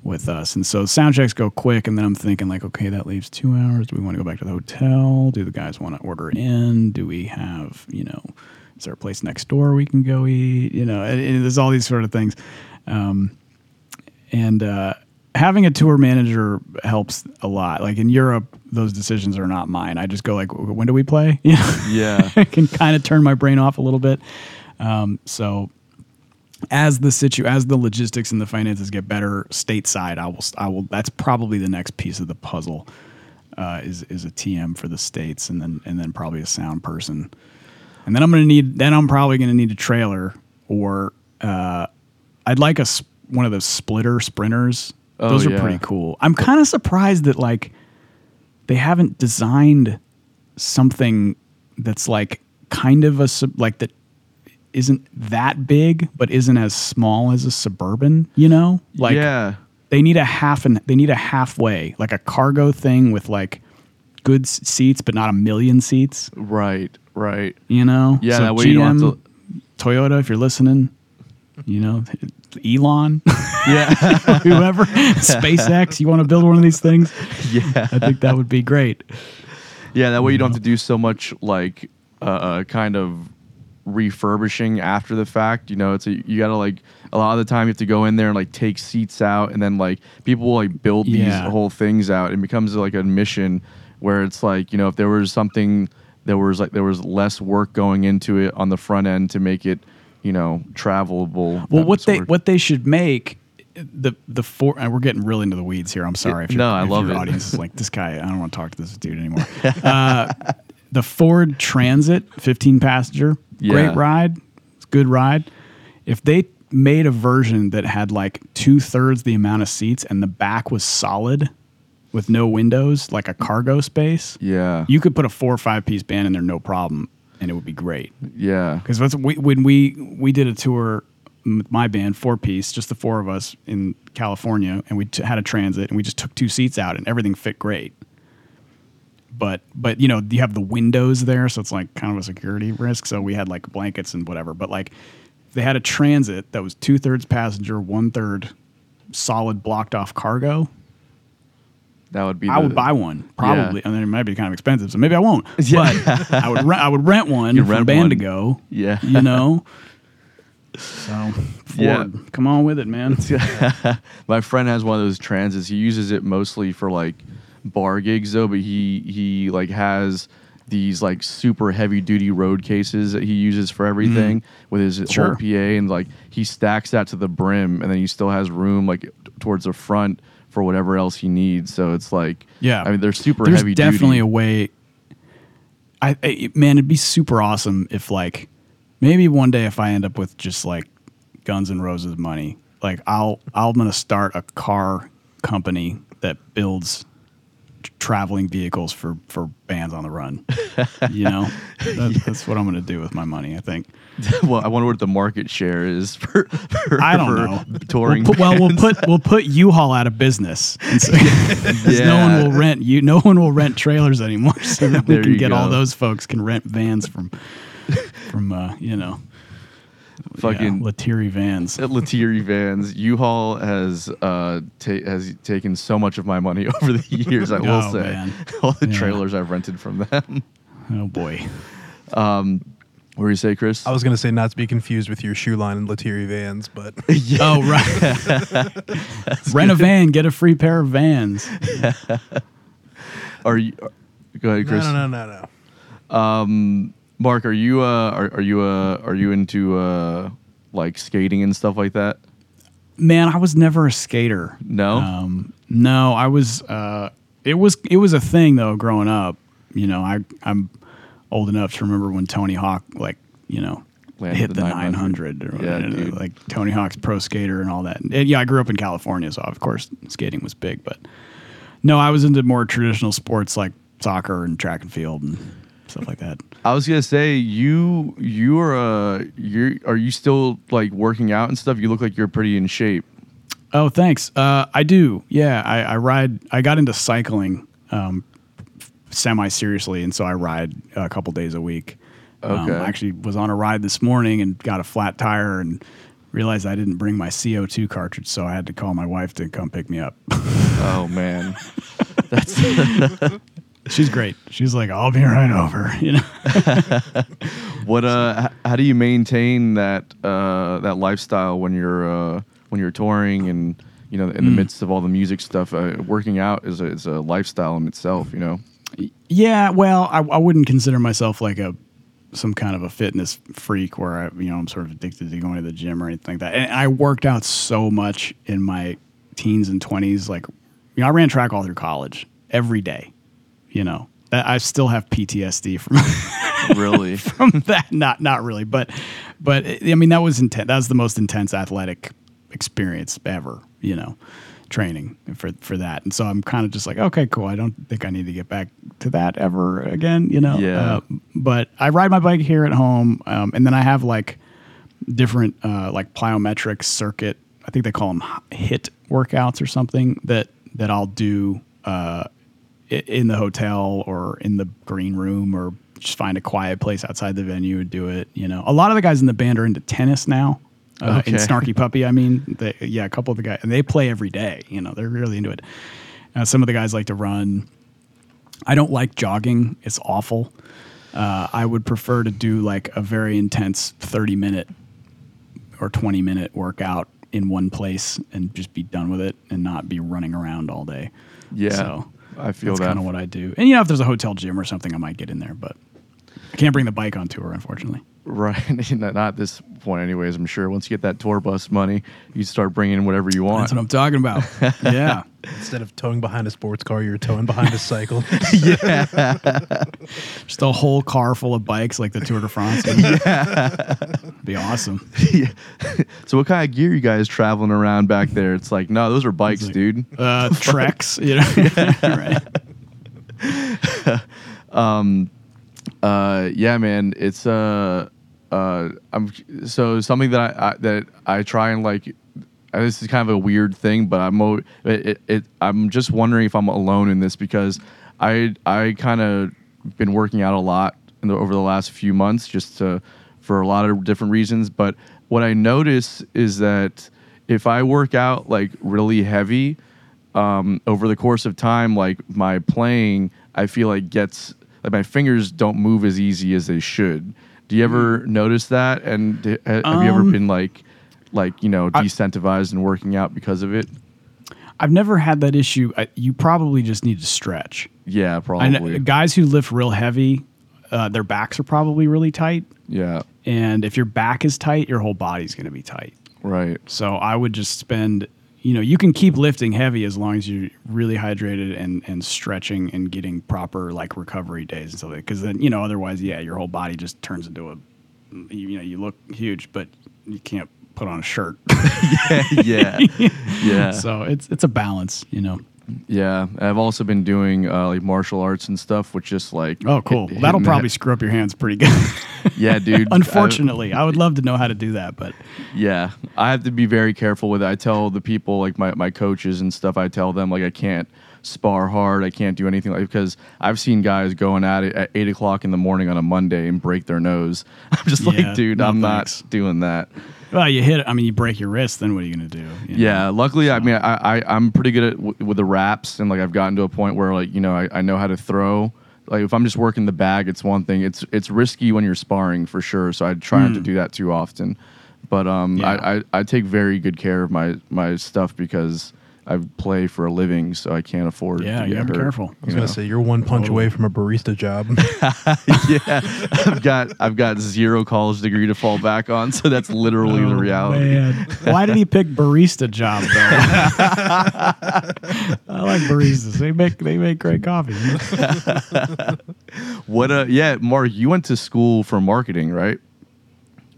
with us. And so sound checks go quick, and then I'm thinking like, okay, that leaves two hours. Do we want to go back to the hotel? Do the guys want to order in? Do we have you know? Is there a place next door we can go eat? You know, and, and there's all these sort of things. Um, and uh, having a tour manager helps a lot. Like in Europe, those decisions are not mine. I just go like, when do we play? You [LAUGHS] know, yeah I can kind of turn my brain off a little bit. Um, so as the situ as the logistics and the finances get better stateside, I will I will. That's probably the next piece of the puzzle. Uh, is is a TM for the states, and then and then probably a sound person, and then I'm gonna need. Then I'm probably gonna need a trailer, or uh, I'd like a one of those splitter sprinters. Oh, Those are yeah. pretty cool. I'm kind of surprised that like they haven't designed something that's like kind of a sub- like that isn't that big but isn't as small as a suburban you know? Like yeah. they need a half and they need a halfway like a cargo thing with like good seats but not a million seats. Right right. You know? Yeah, So that way you don't have GM, toyota if you're listening you know [LAUGHS] elon yeah. [LAUGHS] whoever [LAUGHS] spacex you want to build one of these things? Yeah. I think that would be great. Yeah, that way you don't have to do so much like uh, uh, kind of refurbishing after the fact. You know, it's a, you got to like a lot of the time you have to go in there and like take seats out, and then like people will like build Yeah. these whole things out. It becomes like a mission where it's like you know if there was something there was like there was less work going into it on the front end to make it you know travelable. Well, what they what they should make the the four and we're getting really into the weeds here. I'm sorry. If no, I if love your it. Audience is like this guy. I don't want to talk to this dude anymore. [LAUGHS] uh, the Ford Transit, 15 passenger, Yeah. great ride. It's a good ride. If they made a version that had like two thirds the amount of seats and the back was solid with no windows, like a cargo space, Yeah. you could put a four or five piece band in there no problem, and it would be great. yeah. Because when we we did a tour, my band four piece, just the four of us in California, and we t- had a transit, and we just took two seats out, and everything fit great. But but you know you have the windows there, so it's like kind of a security risk. So we had like blankets and whatever. But like they had a transit that was two thirds passenger, one third solid blocked off cargo. That would be. I the- would buy one probably, Yeah. and then it might be kind of expensive, so maybe I won't. [LAUGHS] Yeah. But I would rent, I would rent one You'd for the rent band one. to go. Yeah. you know. [LAUGHS] So Ford, Yeah. come on with it, man. [LAUGHS] My friend has one of those transits. He uses it mostly for like bar gigs though, but he he like has these like super heavy duty road cases that he uses for everything with his Mm-hmm. Sure. whole PA and like he stacks that to the brim and then he still has room like t- towards the front for whatever else he needs. So it's like Yeah. I mean they're super heavy. There's heavy definitely duty. a way. I, I man, it'd be super awesome if like maybe one day if I end up with just like Guns N' Roses money, like I'll I'm gonna start a car company that builds traveling vehicles for for bands on the run. [LAUGHS] you know, that, that's what I'm gonna do with my money. I think. [LAUGHS] well, I wonder what the market share is [LAUGHS] for, for I don't for know. touring. We'll put, well, we'll put we'll put U-Haul out of business. So- 'cause No one will rent you. No one will rent trailers anymore. So that we can get all those folks can rent vans from from uh, you know fucking yeah, Lettieri vans. [LAUGHS] at Vans, U-Haul has uh ta- has taken so much of my money [LAUGHS] over the years. I will Oh, say, man. [LAUGHS] all the Yeah. trailers I've rented from them. Oh boy. What do you say, Chris? I was gonna say not to be confused with your shoe line and Lettieri Vans, but Oh right. Rent a van, get a free pair of vans. Are you? Go ahead, no, Chris. no, no, no, no. Mark, are you uh are, are you uh are you into uh like skating and stuff like that? Man, I was never a skater. No? Um, no, I was. Uh, it was. It was a thing though. Growing up, you know, I I'm old enough to remember when Tony Hawk, like, you know, Landed hit the the 900. 900. or Yeah, whatever, dude. like Tony Hawk's pro skater and all that. And, yeah, I grew up in California, so of course skating was big. But no, I was into more traditional sports like soccer and track and field and stuff like that. I was gonna say you you are uh you are you still like working out and stuff? You look like you're pretty in shape. Oh, thanks. Uh, I do. Yeah, I, I ride. I got into cycling um, semi seriously, and so I ride a couple days a week. Um, Okay. I actually was on a ride this morning and got a flat tire and realized I didn't bring my CO2 cartridge, so I had to call my wife to come pick me up. Oh man, [LAUGHS] [LAUGHS] She's great. She's like, "I'll be right over." [LAUGHS] You know. [LAUGHS] what uh? How do you maintain that uh that lifestyle when you're uh when you're touring and you know in the midst of all the music stuff? Uh, working out is a, is a lifestyle in itself. You know. Yeah, well, I, I wouldn't consider myself like a some kind of a fitness freak where I, you know, I'm sort of addicted to going to the gym or anything like that. And I worked out so much in my teens and 20s. Like, you know, I ran track all through college every day. You know, That- I still have PTSD from [LAUGHS] Really. from that. Not not really, but but I mean that was intense. That was the most intense athletic experience ever. You know, training for for that. And so I'm kind of just like, okay, cool. I don't think I need to get back to that ever again. You know. Yeah. Uh, but I ride my bike here at home, um, and then I have like different uh, like plyometric circuit. I think they call them HIIT workouts or something that that I'll do uh, in the hotel or in the green room or just find a quiet place outside the venue and do it. You know, a lot of the guys in the band are into tennis now. Uh, In Okay. Snarky Puppy, I mean, they, yeah, a couple of the guys, and they play every day. You know, they're really into it. Uh, some of the guys like to run. I don't like jogging; it's awful. Uh, I would prefer to do like a very intense thirty minute or twenty minute workout in one place and just be done with it and not be running around all day. Yeah. So I feel that's that. kind of what I do. And you know, if there's a hotel gym or something, I might get in there, but I can't bring the bike on tour, unfortunately. Right. [LAUGHS] not not at this point, anyways. I'm sure once you get that tour bus money, you start bringing whatever you want. That's what I'm talking about. [LAUGHS] yeah. Instead of towing behind a sports car, you're towing behind a cycle. [LAUGHS] Yeah. Just a whole car full of bikes like the Tour de France. yeah. Be awesome. yeah. so what kind of gear you guys traveling around back there? It's like, no, those are bikes, like- dude. Uh, Treks, you know. right. Uh, yeah, man, it's uh, uh, I'm so something that I, I that I try and like. This is kind of a weird thing, but I'm it, it, it I'm just wondering if I'm alone in this because I I kind of been working out a lot the, over the last few months just to, for a lot of different reasons. But what I notice is that if I work out like really heavy, um, over the course of time, like my playing, I feel like gets like my fingers don't move as easy as they should. Do you ever notice that? And have you ever Um, been like, like you know, decentivized and working out because of it? I've never had that issue. I, you probably just need to stretch. Yeah, I probably. guys who lift real heavy, uh, their backs are probably really tight. yeah, And if your back is tight, your whole body's going to be tight. right. So I would just spend, you know, you can keep lifting heavy as long as you're really hydrated and, and stretching and getting proper like recovery days and stuff like Because then, you know, otherwise, yeah, your whole body just turns into a, you, you know, you look huge, but you can't put on a shirt. [LAUGHS] yeah, [LAUGHS] yeah, so it's it's a balance, you know. Yeah. I've also been doing uh, like martial arts and stuff, which just like Oh, cool. hit- Well, that'll probably he- screw up your hands pretty good. [LAUGHS] yeah, dude. I- [LAUGHS] Unfortunately, I would love to know how to do that, but Yeah, I have to be very careful with it. I tell the people, like my, my coaches and stuff, I tell them like I can't spar hard, I can't do anything like because I've seen guys going at it at eight o'clock in the morning on a Monday and break their nose. [LAUGHS] I'm just Yeah, like, dude, no I'm thanks. not doing that. Well, you hit it. I mean, you break your wrist, then what are you going to do? you know? Yeah, luckily, I mean, I, I I'm pretty good at w- with the wraps, and like I've gotten to a point where like you know I, I know how to throw. Like if I'm just working the bag, it's one thing. It's it's risky when you're sparring for sure. So I try not to do that too often. But um, Hmm. Yeah. I, I I take very good care of my my stuff because I play for a living, so I can't afford. Yeah, to you get gotta be hurt, careful. I was you gonna know? say you're one punch away from a barista job. [LAUGHS] [LAUGHS] yeah, I've got I've got zero college degree to fall back on, so that's literally the Oh, reality. Man. Why did he pick barista job though? [LAUGHS] I like baristas. They make they make great coffee. What uh yeah, Mark, you went to school for marketing, right?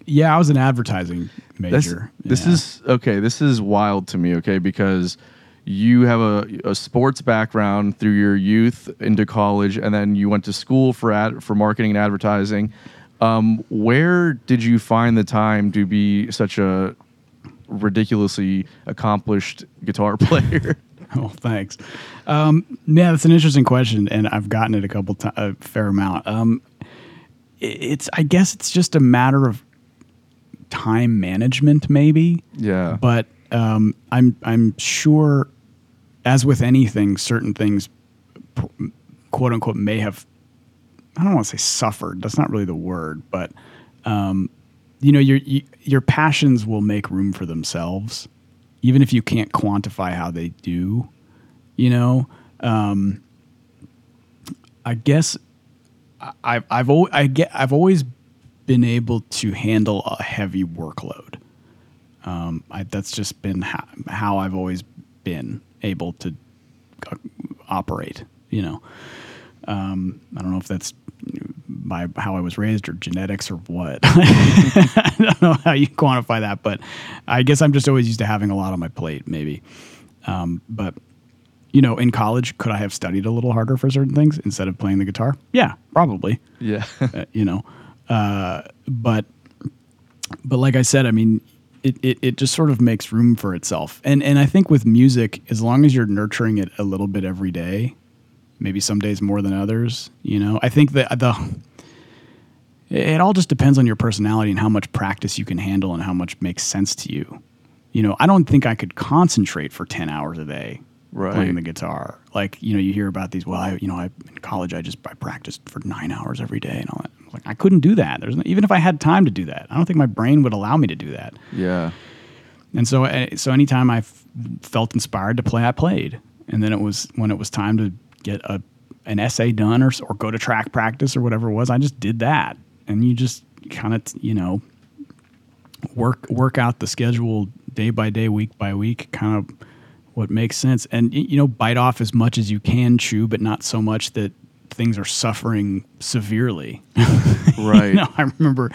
Yeah, I was an advertising This, major. this Yeah. is okay. This is wild to me. Okay, because you have a, a sports background through your youth into college, and then you went to school for ad, for marketing and advertising. Um, where did you find the time to be such a ridiculously accomplished guitar [LAUGHS] player? Oh, thanks. Um, yeah, that's an interesting question, and I've gotten it a couple times, a fair amount. Um, i- it's, I guess, it's just a matter of time management, maybe. yeah, But um, I'm, I'm sure, as with anything, certain things, quote unquote, may have. I don't want to say suffered. That's not really the word, but um, you know, your your passions will make room for themselves, even if you can't quantify how they do. You know, um, I guess I've I've I get I've always been able to handle a heavy workload. Um, I, that's just been how I've always been able to uh, operate. You know, um, I don't know if that's by how I was raised or genetics or what. [LAUGHS] I don't know how you quantify that, but I guess I'm just always used to having a lot on my plate, maybe. Um, but you know, in college, could I have studied a little harder for certain things instead of playing the guitar? Yeah, probably. yeah, Uh, you know, uh, but but like I said, I mean, it, it, it just sort of makes room for itself. And and I think with music, as long as you're nurturing it a little bit every day, maybe some days more than others, you know, I think that the it all just depends on your personality and how much practice you can handle and how much makes sense to you. You know, I don't think I could concentrate for 10 hours a day Right. playing the guitar. Like, you know, you hear about these, well, I, you know, I, in college, I just, I practiced for nine hours every day and all that. Like, I couldn't do that. There's no, even if I had time to do that, I don't think my brain would allow me to do that. yeah, And so, uh, so anytime I f- felt inspired to play, I played. And then it was when it was time to get a an essay done or or go to track practice or whatever it was, I just did that. And you just kind of you know work work out the schedule day by day, week by week, kind of what makes sense. And you know, bite off as much as you can chew, but not so much that things are suffering severely. [LAUGHS] [LAUGHS] right. You know, I remember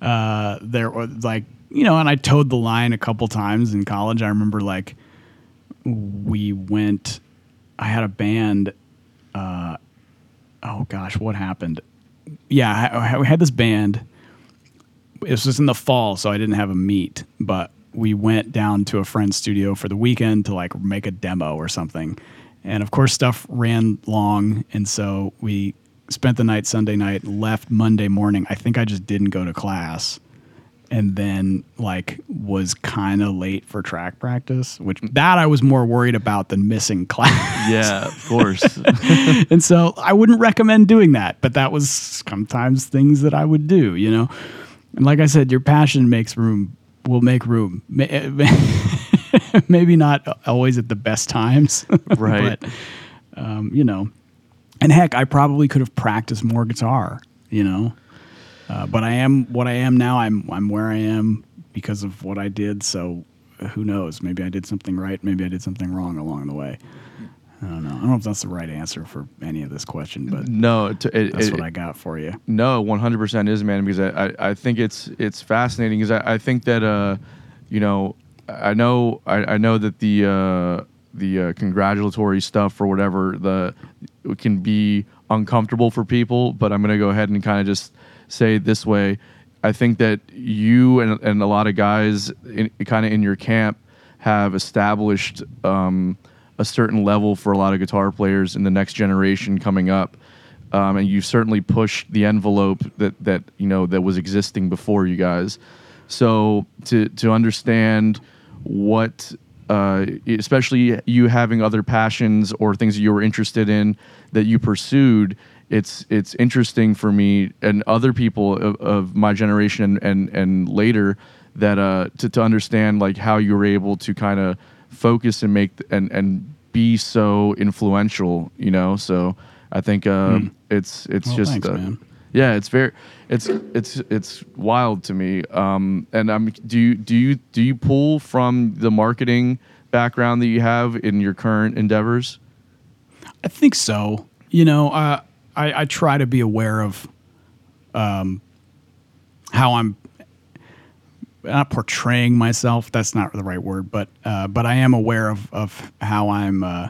uh, there was like you know, and I towed the line a couple times in college. I remember like we went. I had a band. Uh, oh gosh, what happened? Yeah, I, I, we had this band. This was in the fall, so I didn't have a meet, but we went down to a friend's studio for the weekend to like make a demo or something. And of course, stuff ran long, and so we spent the night Sunday night, left Monday morning. I think I just didn't go to class and then like was kind of late for track practice, which that I was more worried about than missing [LAUGHS] class. Yeah, of course. [LAUGHS] and so I wouldn't recommend doing that, but that was sometimes things that I would do, you know. And like I said, your passion makes room will make room. Eh, [LAUGHS] [LAUGHS] Maybe not always at the best times, [LAUGHS] Right. but um, you know, and heck, I probably could have practiced more guitar, you know. Uh, but I am what I am now. I'm I'm where I am because of what I did. So who knows? Maybe I did something right. Maybe I did something wrong along the way. I don't know. I don't know if that's the right answer for any of this question, but no, it, it, that's it- what I got for you. No, one hundred percent is man because I, I, I think it's it's fascinating because I, I think that uh you know I know I, I know that the uh, the uh, congratulatory stuff or whatever the can be uncomfortable for people, but I'm gonna go ahead and kind of just say it this way. I think that you and, and a lot of guys kind of in your camp have established um, a certain level for a lot of guitar players in the next generation coming up um, and you've certainly pushed the envelope that that you know that was existing before you guys. So to to understand what, uh, especially you having other passions or things that you were interested in that you pursued, it's it's interesting for me and other people of, of my generation and and, later that uh to, to understand like how you were able to kind of focus and make and and be so influential you know so i think uh it's it's Well, just thanks, uh, man. Yeah it's very it's it's it's wild to me um and i'm do you do you do you pull from the marketing background that you have in your current endeavors I think so. You know, uh, I, I try to be aware of um, how I'm not portraying myself. That's not the right word, but uh, but I am aware of of how I'm uh,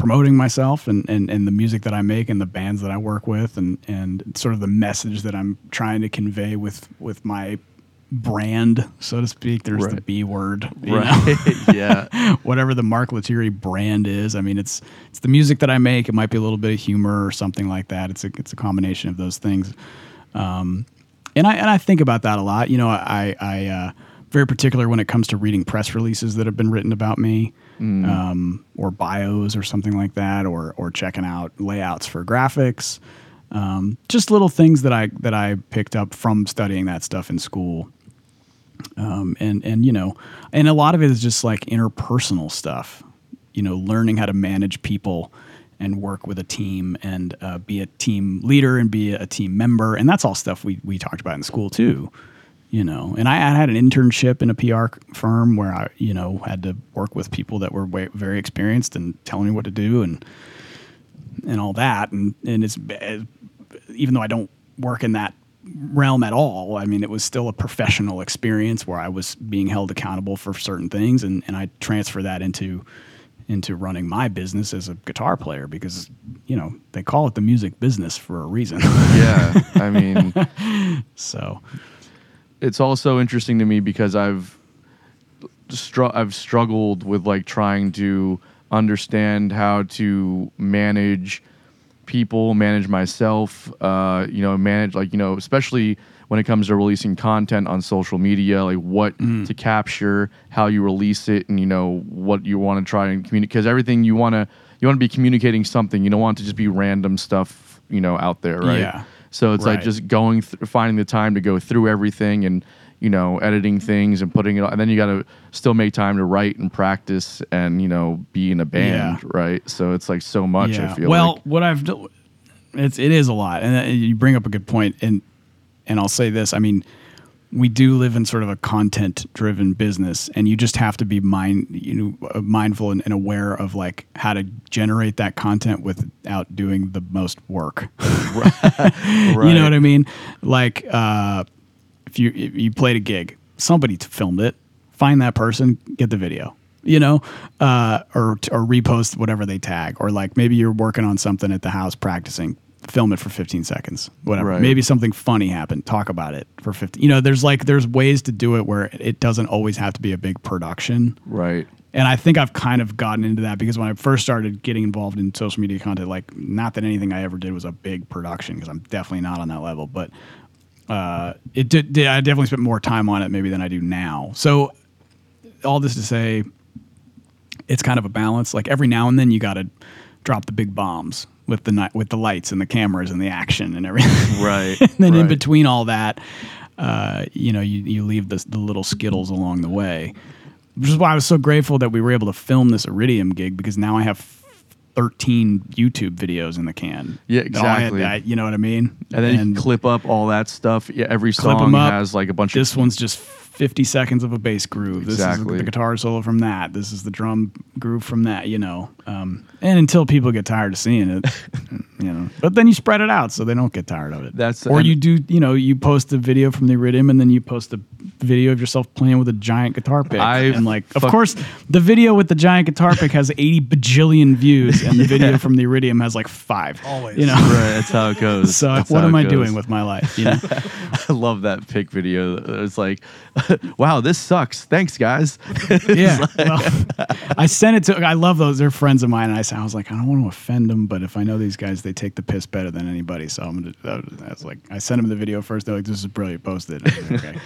promoting myself and, and and the music that I make and the bands that I work with and and sort of the message that I'm trying to convey with with my brand, so to speak. There's the B word, you know? [LAUGHS] yeah [LAUGHS] whatever the Mark Lettieri brand is. I mean, it's it's the music that I make. It might be a little bit of humor or something like that. It's a it's a combination of those things. Um, and I and I think about that a lot. You know, I I uh, very particular when it comes to reading press releases that have been written about me, um, or bios or something like that, or or checking out layouts for graphics. Um, just little things that I that I picked up from studying that stuff in school um, and and you know, and a lot of it is just like interpersonal stuff. You know, learning how to manage people and work with a team and uh, be a team leader and be a team member, and that's all stuff we we talked about in school too. You know, and I, I had an internship in a PR firm where I, you know, had to work with people that were way, very experienced and telling me what to do and and all that, and and it's eh, even though I don't work in that realm at all, I mean, it was still a professional experience where I was being held accountable for certain things, and, and I transfer that into into running my business as a guitar player because you know they call it the music business for a reason. yeah i mean [LAUGHS] so it's also interesting to me because I've str- I've struggled with like trying to understand how to manage people, manage myself, uh, you know, manage like you know, especially when it comes to releasing content on social media, like what to capture, how you release it, and you know what you want to try and communicate. Because everything you want to you want to be communicating something. You don't want to just be random stuff, you know, out there, right? Yeah. So it's like just going, th- finding the time to go through everything and, you know, editing things and putting it on. And then you got to still make time to write and practice and, you know, be in a band, Yeah. right? So it's like so much, I feel well, like. what I've done, it's it is a lot, and uh, you bring up a good point, and and I'll say this. I mean, we do live in sort of a content driven business, and you just have to be mind you know uh, mindful and, and aware of like how to generate that content without doing the most work. [LAUGHS] You know what I mean? Like, uh, if you if you played a gig, somebody t- filmed it. Find that person, get the video. You know, uh, or or repost whatever they tag, or like maybe you're working on something at the house practicing. Film it for 15 seconds, whatever. Right. Maybe something funny happened. Talk about it for 15. You know, there's like there's ways to do it where it doesn't always have to be a big production. Right. And I think I've kind of gotten into that because when I first started getting involved in social media content, like not that anything I ever did was a big production because I'm definitely not on that level, but uh, it did, did. I definitely spent more time on it maybe than I do now. So all this to say, it's kind of a balance. Like every now and then, you got to drop the big bombs with the ni- with the lights and the cameras and the action and everything. [LAUGHS] Right. and then in between all that, uh, you know, you, you leave the, the little skittles along the way, which is why I was so grateful that we were able to film this Iridium gig because now I have 13 YouTube videos in the can. Yeah, That all had- exactly. I- you know what I mean? And then you clip up all that stuff. Yeah, every song up. has like a bunch this of This one's just 50 seconds of a bass groove. This is the guitar solo from that. This is the drum groove from that, you know. Um, and until people get tired of seeing it, [LAUGHS] you know. But then you spread it out so they don't get tired of it. That's- or you do, you know, you post a video from the Iridium and then you post a video of yourself playing with a giant guitar pick. I and like, of course, the video with the giant guitar pick has 80 bajillion views and the [LAUGHS] video from the Iridium has like five. Always. You know. right. That's how it [LAUGHS] goes. So That's what am I doing with my life? You know? I love that pick video. It's like, [LAUGHS] wow, this sucks. Thanks, guys. [LAUGHS] Yeah. well, I sent it to. I love those. They're friends of mine, and I said, I was like, I don't want to offend them, but if I know these guys, they take the piss better than anybody. So I'm gonna. I was like, I sent them the video first. They're like, this is brilliant. Post it. Like, okay.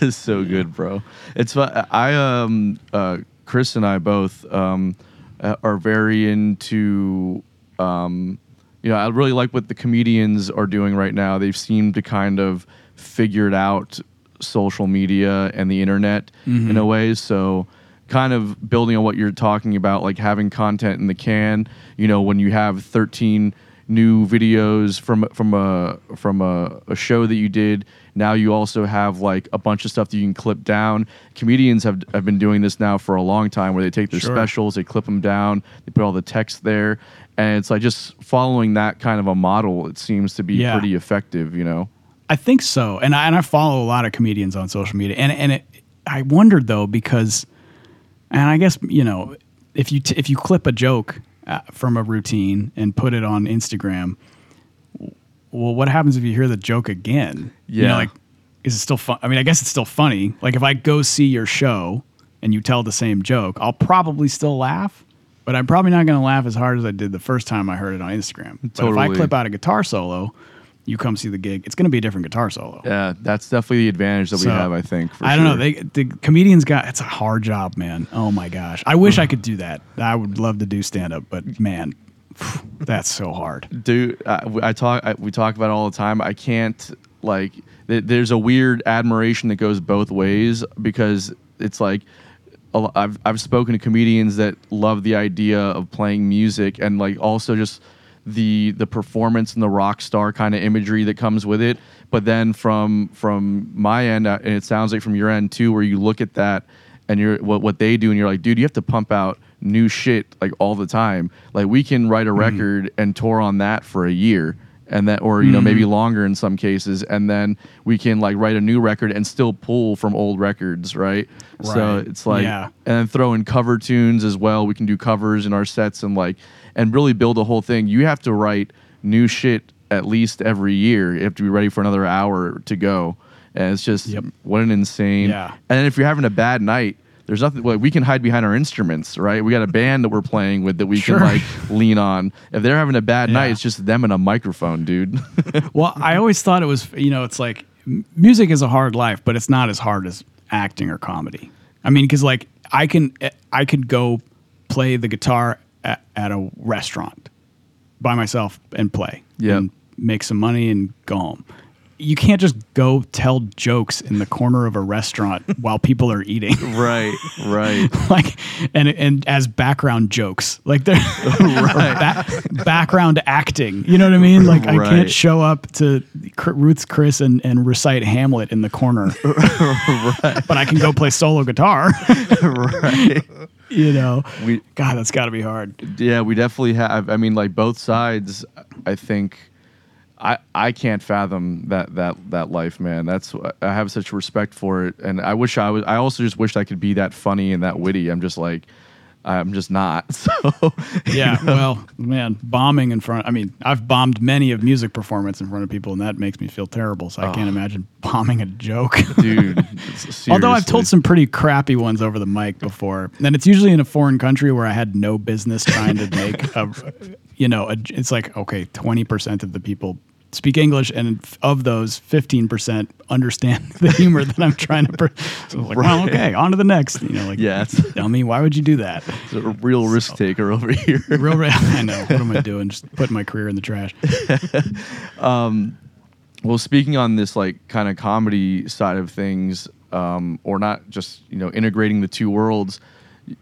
it's [LAUGHS] so good, bro. It's fu- I um uh Chris and I both um uh, are very into um you know I really like what the comedians are doing right now. They've seemed to kind of figured out social media and the internet in a mm-hmm. way. So kind of building on what you're talking about, like having content in the can. You know, when you have 13 new videos from from a from a, a show that you did. Now you also have like a bunch of stuff that you can clip down. Comedians have have been doing this now for a long time, where they take their Sure. specials, they clip them down, they put all the text there, and it's like just following that kind of a model. It seems to be Yeah. pretty effective, you know. I think so, and I and I follow a lot of comedians on social media, and and it, I wondered though because, and I guess you know if you t- if you clip a joke uh, from a routine and put it on Instagram, well, what happens if you hear the joke again? You know, Yeah. like is it still fun? I mean, I guess it's still funny. Like if I go see your show and you tell the same joke, I'll probably still laugh. But I'm probably not going to laugh as hard as I did the first time I heard it on Instagram. But if I clip out a guitar solo, you come see the gig, it's going to be a different guitar solo. Yeah, that's definitely the advantage that So, we have. I think. For I don't know. They the comedians got it's a hard job, man. Oh my gosh. I wish I could do that. I would love to do stand up, but man, [SIGHS] that's so hard. dude I, I talk I, we talk about it all the time i can't like th- there's a weird admiration that goes both ways because it's like I've, I've spoken to comedians that love the idea of playing music and like also just the the performance and the rock star kind of imagery that comes with it. But then from from my end uh, and it sounds like from your end too where you look at that and you're what, what they do and you're like dude you have to pump out new shit like all the time. Like we can write a record and tour on that for a year and that or you know maybe longer in some cases and then we can like write a new record and still pull from old records right, right. so it's like Yeah. and then throw in cover tunes as well. We can do covers in our sets and like and really build a whole thing you have to write new shit at least every year you have to be ready for another hour to go and it's just Yep. what an insane Yeah. and if you're having a bad night there's nothing like we can hide behind our instruments right we got a band that we're playing with that we Sure. can like lean on if they're having a bad night it's just them and a microphone dude [LAUGHS] Well, I always thought it was, you know, it's like music is a hard life, but it's not as hard as acting or comedy. I mean, because like I can, eh, I could go play the guitar at, at a restaurant by myself and play, and make some money and go home. You can't just go tell jokes in the corner of a restaurant [LAUGHS] while people are eating. right right. [LAUGHS] Like and and as background jokes. Like they're [LAUGHS] or ba- background acting. You know what i mean? Like i can't show up to ruth's chris and, and recite hamlet in the corner. But i can go play solo guitar. Right [LAUGHS] you know we god that's got to be hard yeah we definitely have i mean like both sides i think I, I can't fathom that that that life, man. That's I have such respect for it, and I wish I was. I also just wish I could be that funny and that witty. I'm just like, I'm just not. [LAUGHS] So Yeah, well, man, bombing in front. I mean, I've bombed many of music performance in front of people, and that makes me feel terrible. So I can't imagine [LAUGHS] bombing a joke. dude. [LAUGHS] Although I've told some pretty crappy ones over the mic before, and it's usually in a foreign country where I had no business trying to make a, you know, a, it's like okay, twenty percent of the people speak English, and of those, fifteen percent understand [LAUGHS] the humor that I'm trying to. Per- so I'm like, well, okay, on to the next. You know, like, Yeah, dummy, why would you do that? It's a real risk taker over here. [LAUGHS] Real, real, I know. What am I [LAUGHS] doing? Just putting my career in the trash. Well, speaking on this like kind of comedy side of things, um, or not just you know integrating the two worlds,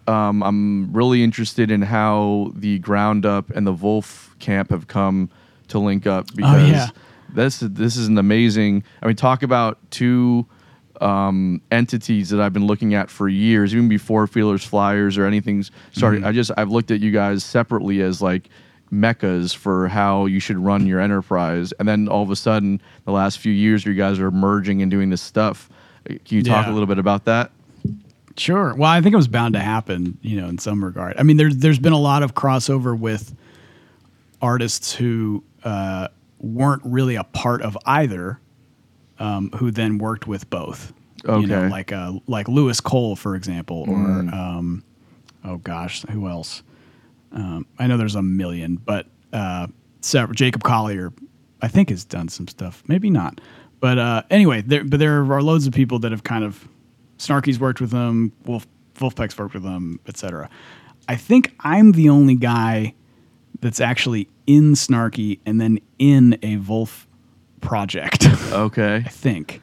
um, I'm really interested in how the GroundUP and the Vulf Camp have come to link up because yeah. this this is an amazing. I mean, talk about two um, entities that I've been looking at for years, even before Fearless Flyers or anything started. I just I've looked at you guys separately as like meccas for how you should run your enterprise, and then all of a sudden, the last few years, you guys are merging and doing this stuff. Can you talk Yeah. a little bit about that? Sure. Well, I think it was bound to happen, you know, in some regard. I mean, there's there's been a lot of crossover with artists who uh, weren't really a part of either, um, who then worked with both. You know, Okay. like uh, like Louis Cole, for example, or um, oh gosh, who else? Um, I know there's a million, but uh, several, Jacob Collier, I think, has done some stuff. Maybe not, but uh, anyway, there but there are loads of people that have kind of Snarky's worked with them, Vulf Vulfpeck's worked with them, etc. I think I'm the only guy that's actually in Snarky and then in a Vulf project. Okay. [LAUGHS] I think.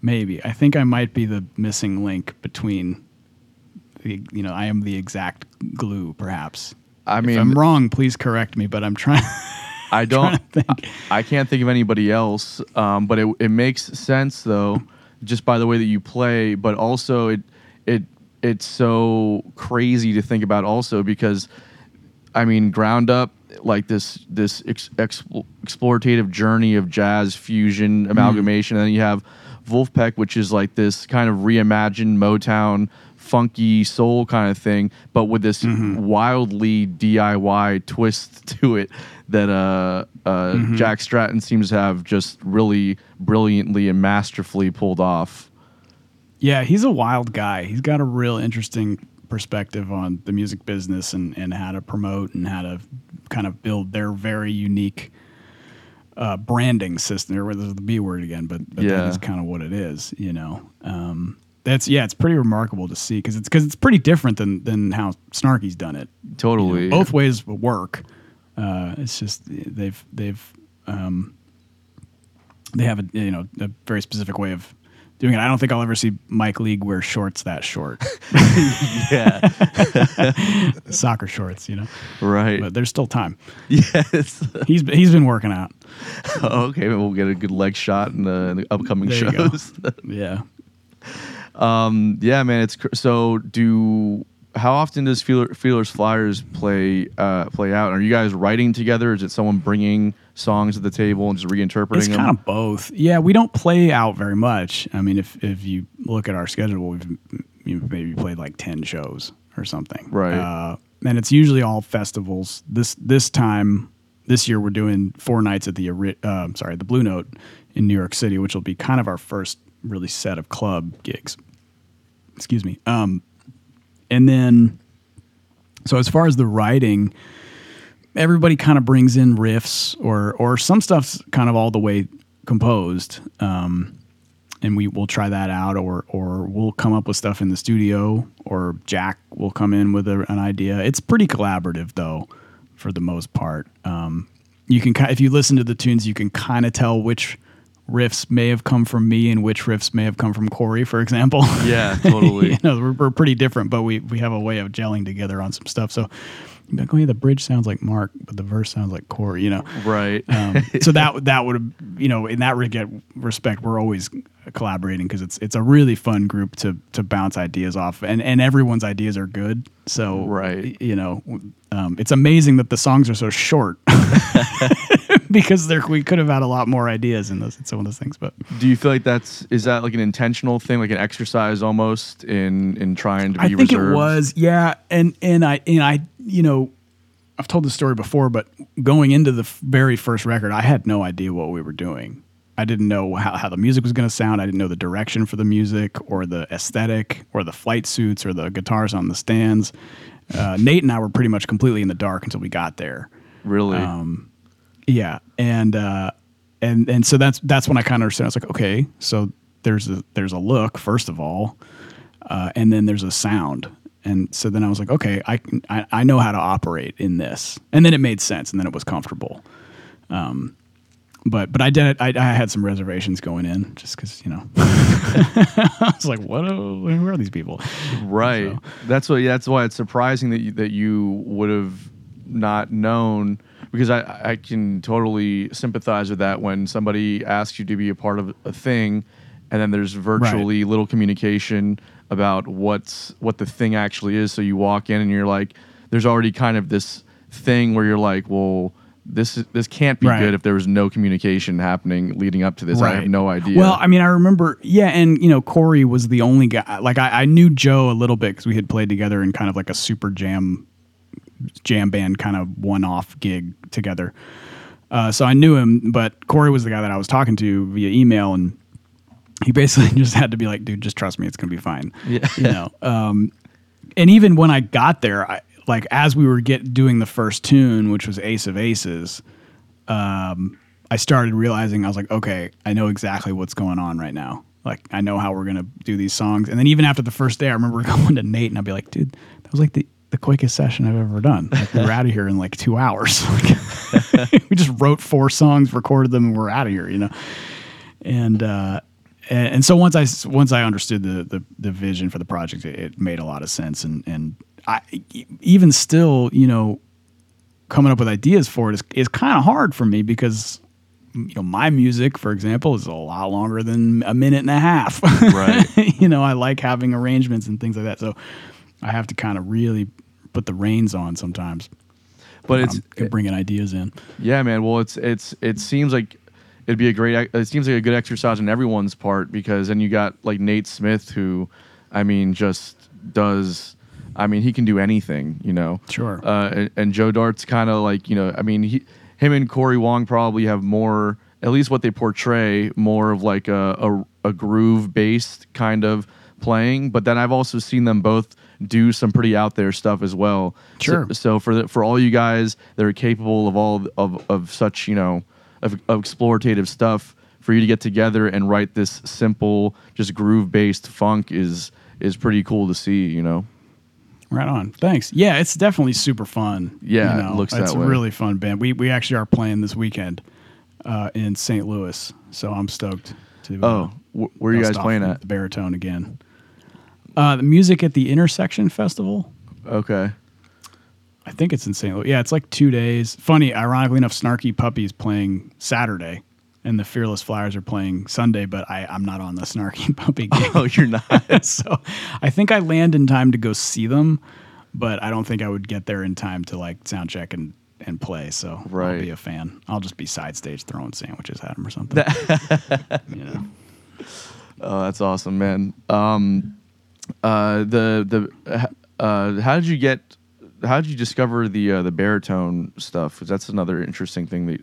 Maybe. I think I might be the missing link between the you know, I am the exact glue, perhaps. I mean, if I'm wrong, please correct me, but I'm [LAUGHS] trying I don't. think. I can't think of anybody else. Um, but it it makes sense though, just by the way that you play. But also it it it's so crazy to think about also because, I mean, GroundUP like this this ex, ex, explorative journey of jazz fusion amalgamation, and then you have Vulfpeck, which is like this kind of reimagined Motown funky soul kind of thing, but with this wildly DIY twist [LAUGHS] to it that uh, uh, Jack Stratton seems to have just really brilliantly and masterfully pulled off. Yeah, he's a wild guy. He's got a real interesting perspective on the music business and, and how to promote and how to kind of build their very unique uh, branding system. Or the B word again, but, but Yeah. is kind of what it is, you know. Um, that's yeah, it's pretty remarkable to see because it's because it's pretty different than than how Snarky's done it. you know. Totally. both ways work. Uh, it's just they've they've um, they have a you know a very specific way of doing it. I don't think I'll ever see Mike League wear shorts that short, [LAUGHS] Yeah. [LAUGHS] soccer shorts, you know. right. But there's still time. yes. [LAUGHS] He's he's been working out. okay, we'll get a good leg shot in the, in the upcoming There shows. Yeah. Um, yeah, man. It's cr- so. Do how often does Feeler, Fearless Flyers play uh, play out? Are you guys writing together? Is it someone bringing songs at the table and just reinterpreting It's them? kind of both. Yeah, we don't play out very much. I mean, if if you look at our schedule, we've maybe played like ten shows or something. Right. Uh, and it's usually all festivals. This this time this year we're doing four nights at the uh, sorry the Blue Note in New York City, which will be kind of our first really set of club gigs. Excuse me. Um, and then so as far as the writing everybody kind of brings in riffs or or some stuff's kind of all the way composed um, and we will try that out or or we'll come up with stuff in the studio or jack will come in with a, an idea it's pretty collaborative though for the most part um, you can if you listen to the tunes you can kind of tell which riffs may have come from me and which riffs may have come from cory for example Yeah, [LAUGHS] totally. you know, we're, we're pretty different, but we, we have a way of gelling together on some stuff. So, you're like, oh yeah, the bridge sounds like Mark, but the verse sounds like Cory. You know, right. um, [LAUGHS] so that that would you know in that respect, we're always collaborating because it's it's a really fun group to to bounce ideas off, and and everyone's ideas are good. So Right. you know, um, it's amazing that the songs are so short [LAUGHS] because there we could have had a lot more ideas in those in some of those things. But Do you feel like that's is that like an intentional thing, like an exercise almost in in trying to be I think reserved? it was, yeah. And and I and I, you know, I've told this story before, but going into the f- very first record, I had no idea what we were doing. I didn't know how, how the music was going to sound. I didn't know the direction for the music or the aesthetic or the flight suits or the guitars on the stands. Uh, Nate and I were pretty much completely in the dark until we got there. really. Um, Yeah, and uh, and and so that's that's when I kind of understood. I was like, okay, so there's a there's a look first of all, uh, and then there's a sound, and so then I was like, okay, I, can, I I know how to operate in this, and then it made sense, and then it was comfortable. Um, but but I did I, I had some reservations going in just because you know [LAUGHS] I was like, what? Are, who are these people? Right. So- That's what. Yeah, that's why it's surprising that you, that you would have not known because I I can totally sympathize with that when somebody asks you to be a part of a thing, and then there's virtually little communication about what's what the thing actually is. So you walk in and you're like, there's already kind of this thing where you're like, well. This is, this can't be Right. good if there was no communication happening leading up to this. I have no idea. Well, I mean, I remember, yeah, and you know, Cory was the only guy. Like, I, I knew Joe a little bit because we had played together in kind of like a super jam, jam band kind of one-off gig together. Uh, so I knew him, but Cory was the guy that I was talking to via email, and he basically [LAUGHS] just had to be like, "Dude, just trust me, it's gonna be fine." Yeah. you know. Um, and even when I got there, I, like as we were get doing the first tune, which was Ace of Aces, um, I started realizing I was like, okay, I know exactly what's going on right now. Like I know how we're gonna do these songs. And then even after the first day, I remember [LAUGHS] going to Nate and I'd be like, dude, that was like the the quickest session I've ever done. Like we were out of here in like two hours. [LAUGHS] We just wrote four songs, recorded them, and we're out of here. You know. And uh, and, and so once I once I understood the the, the vision for the project, it, it made a lot of sense. And and I even still, you know, coming up with ideas for it is is kind of hard for me because you know my music, for example, is a lot longer than a minute and a half. [LAUGHS] Right. you know, I like having arrangements and things like that. So I have to kind of really put the reins on sometimes. but it's um, bringing ideas in. Yeah, man. Well, it's it's it seems like it'd be a great. It seems like a good exercise on everyone's part because then you got like Nate Smith, who, I mean, just does. I mean, he can do anything, you know. Sure. Uh, and, and Joe Dart's kind of like you know. I mean, he, him and Cory Wong probably have more. At least what they portray, more of like a a, a groove based kind of playing. But then I've also seen them both do some pretty out there stuff as well. So- Sure. so for the, for all you guys that are capable of all of, of such you know of, of explorative stuff for you to get together and write this simple just groove based funk is is pretty cool to see you know Right on. Thanks. Yeah, it's definitely super fun. Yeah, you it know, looks it's that a really fun band. We we actually are playing this weekend uh, in St. Louis, so I'm stoked to. uh, oh wh- where are you guys playing at The baritone again. Uh, the music at the Intersection Festival. okay I think it's in St. Louis. Yeah, it's like two days. Funny, ironically enough, Snarky Puppy's playing Saturday, and the Fearless Flyers are playing Sunday. But I I'm not on the Snarky [LAUGHS] Puppy gig. oh you're not [LAUGHS] so I think I land in time to go see them, but I don't think I would get there in time to like sound check and, and play. So Right. I'll be a fan. I'll just be side stage throwing sandwiches at them or something. [LAUGHS] you know. oh that's awesome man um uh the the uh how did you get how did you discover the uh, the baritone stuff 'Cause that's another interesting thing that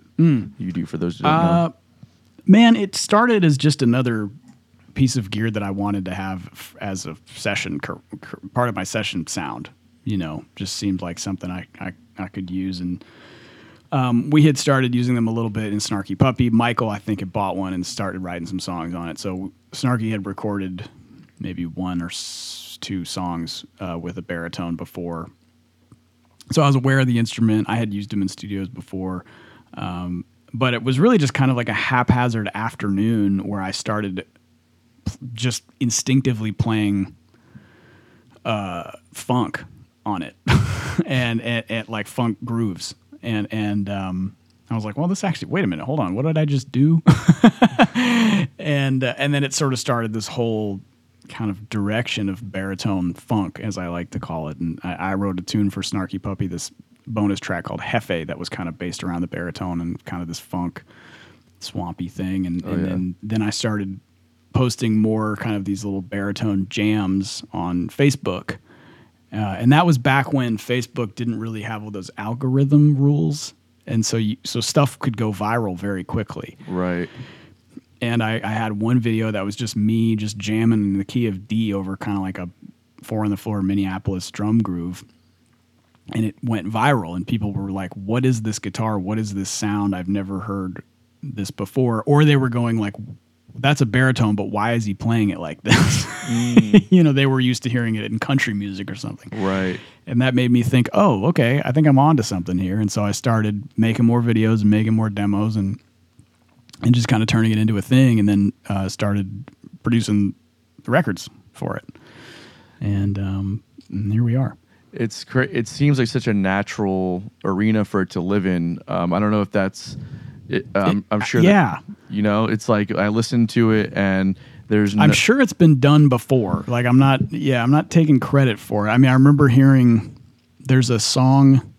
you do for those who don't Hmm. Uh, know man, it started as just another piece of gear that I wanted to have f- as a session cur- cur- part of my session sound. You know, just seemed like something I I, I could use and. Um, we had started using them a little bit in Snarky Puppy. Michael, I think, had bought one and started writing some songs on it. So Snarky had recorded maybe one or two songs uh, with a baritone before. So I was aware of the instrument. I had used them in studios before. Um, but it was really just kind of like a haphazard afternoon where I started just instinctively playing uh, funk on it [LAUGHS] and, and like funk grooves. And, and, um, I was like, well, this actually, wait a minute, hold on. What did I just do? [LAUGHS] and, uh, and then it sort of started this whole kind of direction of baritone funk, as I like to call it. And I, I wrote a tune for Snarky Puppy this bonus track called Jefe that was kind of based around the baritone and kind of this funk, swampy thing. And, and yeah. then then I started posting more kind of these little baritone jams on Facebook. Uh, and that was back when Facebook didn't really have all those algorithm rules, and so you, so stuff could go viral very quickly. Right. And I, I had one video that was just me just jamming in the key of D over kind of like a four on the floor Minneapolis drum groove, and it went viral. And people were like, "What is this guitar? What is this sound? I've never heard this before." Or they were going like, "That's a baritone, but why is he playing it like [LAUGHS] this?" Mm. you know, they were used to hearing it in country music or something. Right. And that made me think, oh, okay, I think I'm on to something here. And so I started making more videos and making more demos and and just kind of turning it into a thing and then uh, started producing the records for it. And, um, and here we are. It's cra- it seems like such a natural arena for it to live in. Um, I don't know if that's. It, um, I'm sure. that- yeah. you know, it's like I listened to it and there's. No, I'm sure it's been done before. Like I'm not yeah, I'm not taking credit for it. I mean, I remember hearing there's a song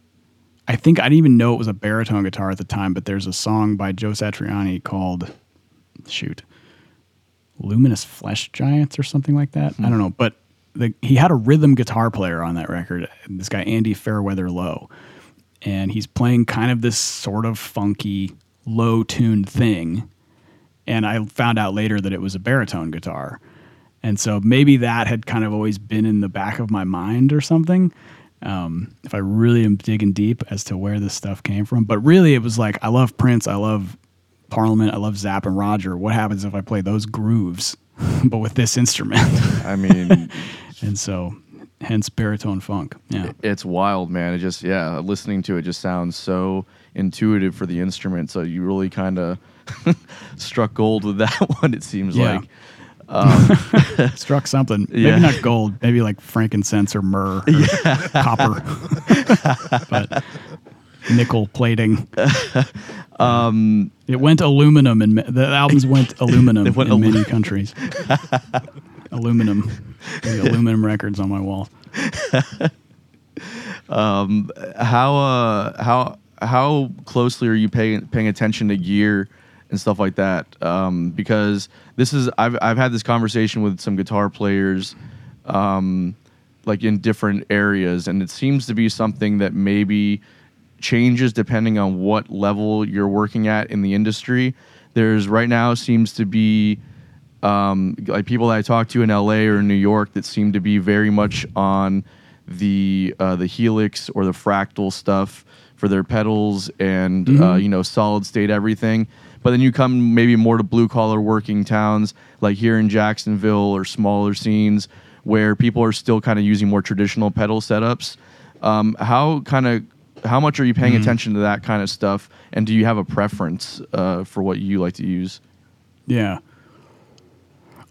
I think I didn't even know it was a baritone guitar at the time, but there's a song by Joe Satriani called shoot. Luminous Flesh Giants or something like that. I hmm. don't know, but the, he had a rhythm guitar player on that record. This guy Andy Fairweather Low, and he's playing kind of this sort of funky, low tuned thing. And I found out later that it was a baritone guitar, and so maybe that had kind of always been in the back of my mind or something. Um, if I really am digging deep as to where this stuff came from, but really it was like I love Prince, I love Parliament, I love Zapp and Roger. What happens if I play those grooves, [LAUGHS] but with this instrument? [LAUGHS] I mean, [LAUGHS] and so, hence baritone funk. Yeah, it's wild, man. It just yeah, listening to it just sounds so intuitive for the instrument. So you really kind of struck gold with that one. It seems Yeah. like. [LAUGHS] struck something. Yeah. Maybe not gold. Maybe like frankincense or myrrh, or copper, [LAUGHS] but nickel plating. [LAUGHS] Um, It went aluminum, and the albums went aluminum went in alu- many countries. aluminum, the aluminum records on my wall. how uh how how closely are you paying paying attention to gear and stuff like that um because this is i've i've had this conversation with some guitar players um like in different areas and it seems to be something that maybe changes depending on what level you're working at in the industry there's right now seems to be um, like people that I talk to in LA or in New York that seem to be very much on the uh, the helix or the fractal stuff for their pedals and uh, you know solid state everything. But then you come maybe more to blue collar working towns like here in Jacksonville or smaller scenes where people are still kind of using more traditional pedal setups. Um, how kind of how much are you paying attention to that kind of stuff, and do you have a preference uh, for what you like to use? Yeah.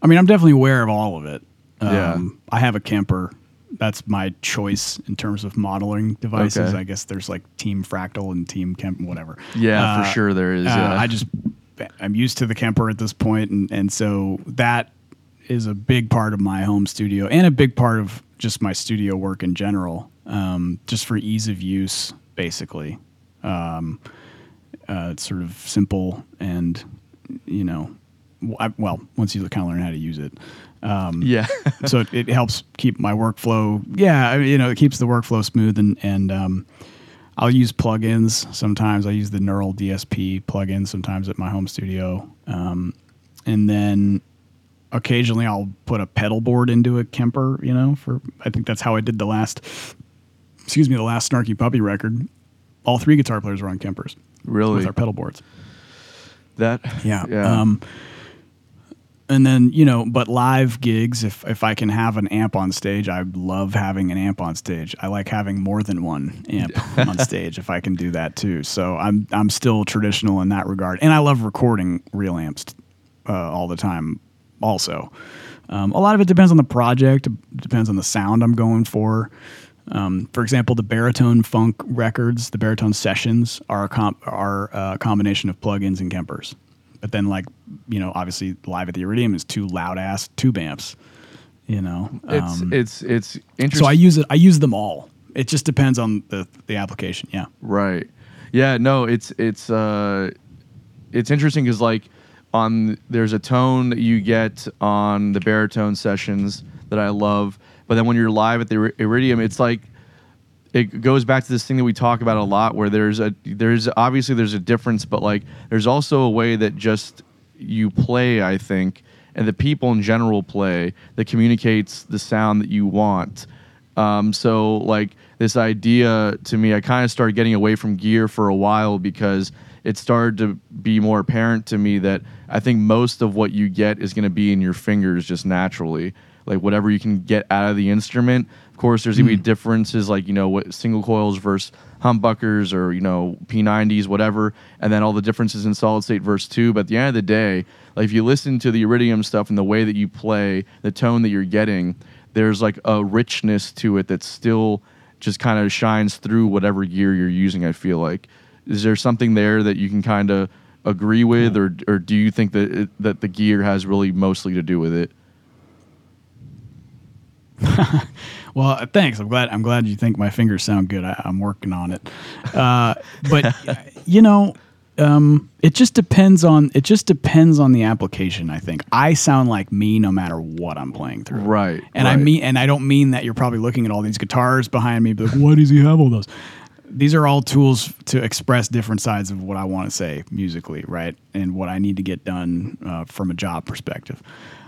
I mean, I'm definitely aware of all of it. Yeah. Um, I have a Kemper. That's my choice in terms of modeling devices. Okay. I guess there's like Team Fractal and Team Kemp, whatever. Yeah, for Uh, sure there is. Uh, yeah. I just I'm used to the Kemper at this point, and and so that is a big part of my home studio and a big part of just my studio work in general. Um, just for ease of use, basically. Um, uh, it's sort of simple and you know, w- I- well, once you kind of learn how to use it. Um, yeah. [LAUGHS] so it, it helps keep my workflow. Yeah, you know, it keeps the workflow smooth, and and um, I'll use plugins sometimes. I use the Neural DSP plugin sometimes at my home studio, um, and then occasionally I'll put a pedal board into a Kemper. You know, for I think that's how I did the last. Excuse me, the last Snarky Puppy record. All three guitar players were on Kempers really. with our pedal boards. that. Yeah. Yeah. And then you know, but live gigs, if if I can have an amp on stage, I love having an amp on stage. I like having more than one amp on [LAUGHS] stage if I can do that too. So I'm I'm still traditional in that regard, and I love recording real amps uh, all the time. Also, um, a lot of it depends on the project, depends on the sound I'm going for. Um, for example, the baritone funk records, the baritone sessions are a com- are a combination of plugins and Kempers. But then, like you know, obviously, live at the Iridium is two loud ass tube amps. You know, it's Um, it's it's so. I use it. I use them all it just depends on the the application. Yeah. Right. Yeah. No. It's it's uh, it's interesting because like on there's a tone that you get on the baritone sessions that I love, but then when you're live at the Iridium, it's like it goes back to this thing that we talk about a lot, where there's a there's obviously there's a difference, but like there's also a way that just you play, I think, and the people in general play that communicates the sound that you want. Um, so like this idea to me, I kind of started getting away from gear for a while because it started to be more apparent to me that I think most of what you get is going to be in your fingers just naturally. Like whatever you can get out of the instrument. Of course, there's to be hmm. differences like you know what single coils versus humbuckers or you know P90s, whatever, and then all the differences in solid state versus tube. But at the end of the day, like if you listen to the Iridium stuff and the way that you play, the tone that you're getting, there's like a richness to it that still just kind of shines through whatever gear you're using. I feel like is there something there that you can kind of agree with, or or do you think that it, that the gear has really mostly to do with it? [LAUGHS] Well, thanks. I'm glad. I'm glad you think my fingers sound good. I, I'm working on it. Uh, but [LAUGHS] you know, um, it just depends on. It just depends on the application. I think I sound like me no matter what I'm playing through. Right, And I mean, and I don't mean that you're probably looking at all these guitars behind me, but like, why does he have all those? These are all tools to express different sides of what I want to say musically, right? And what I need to get done uh, from a job perspective.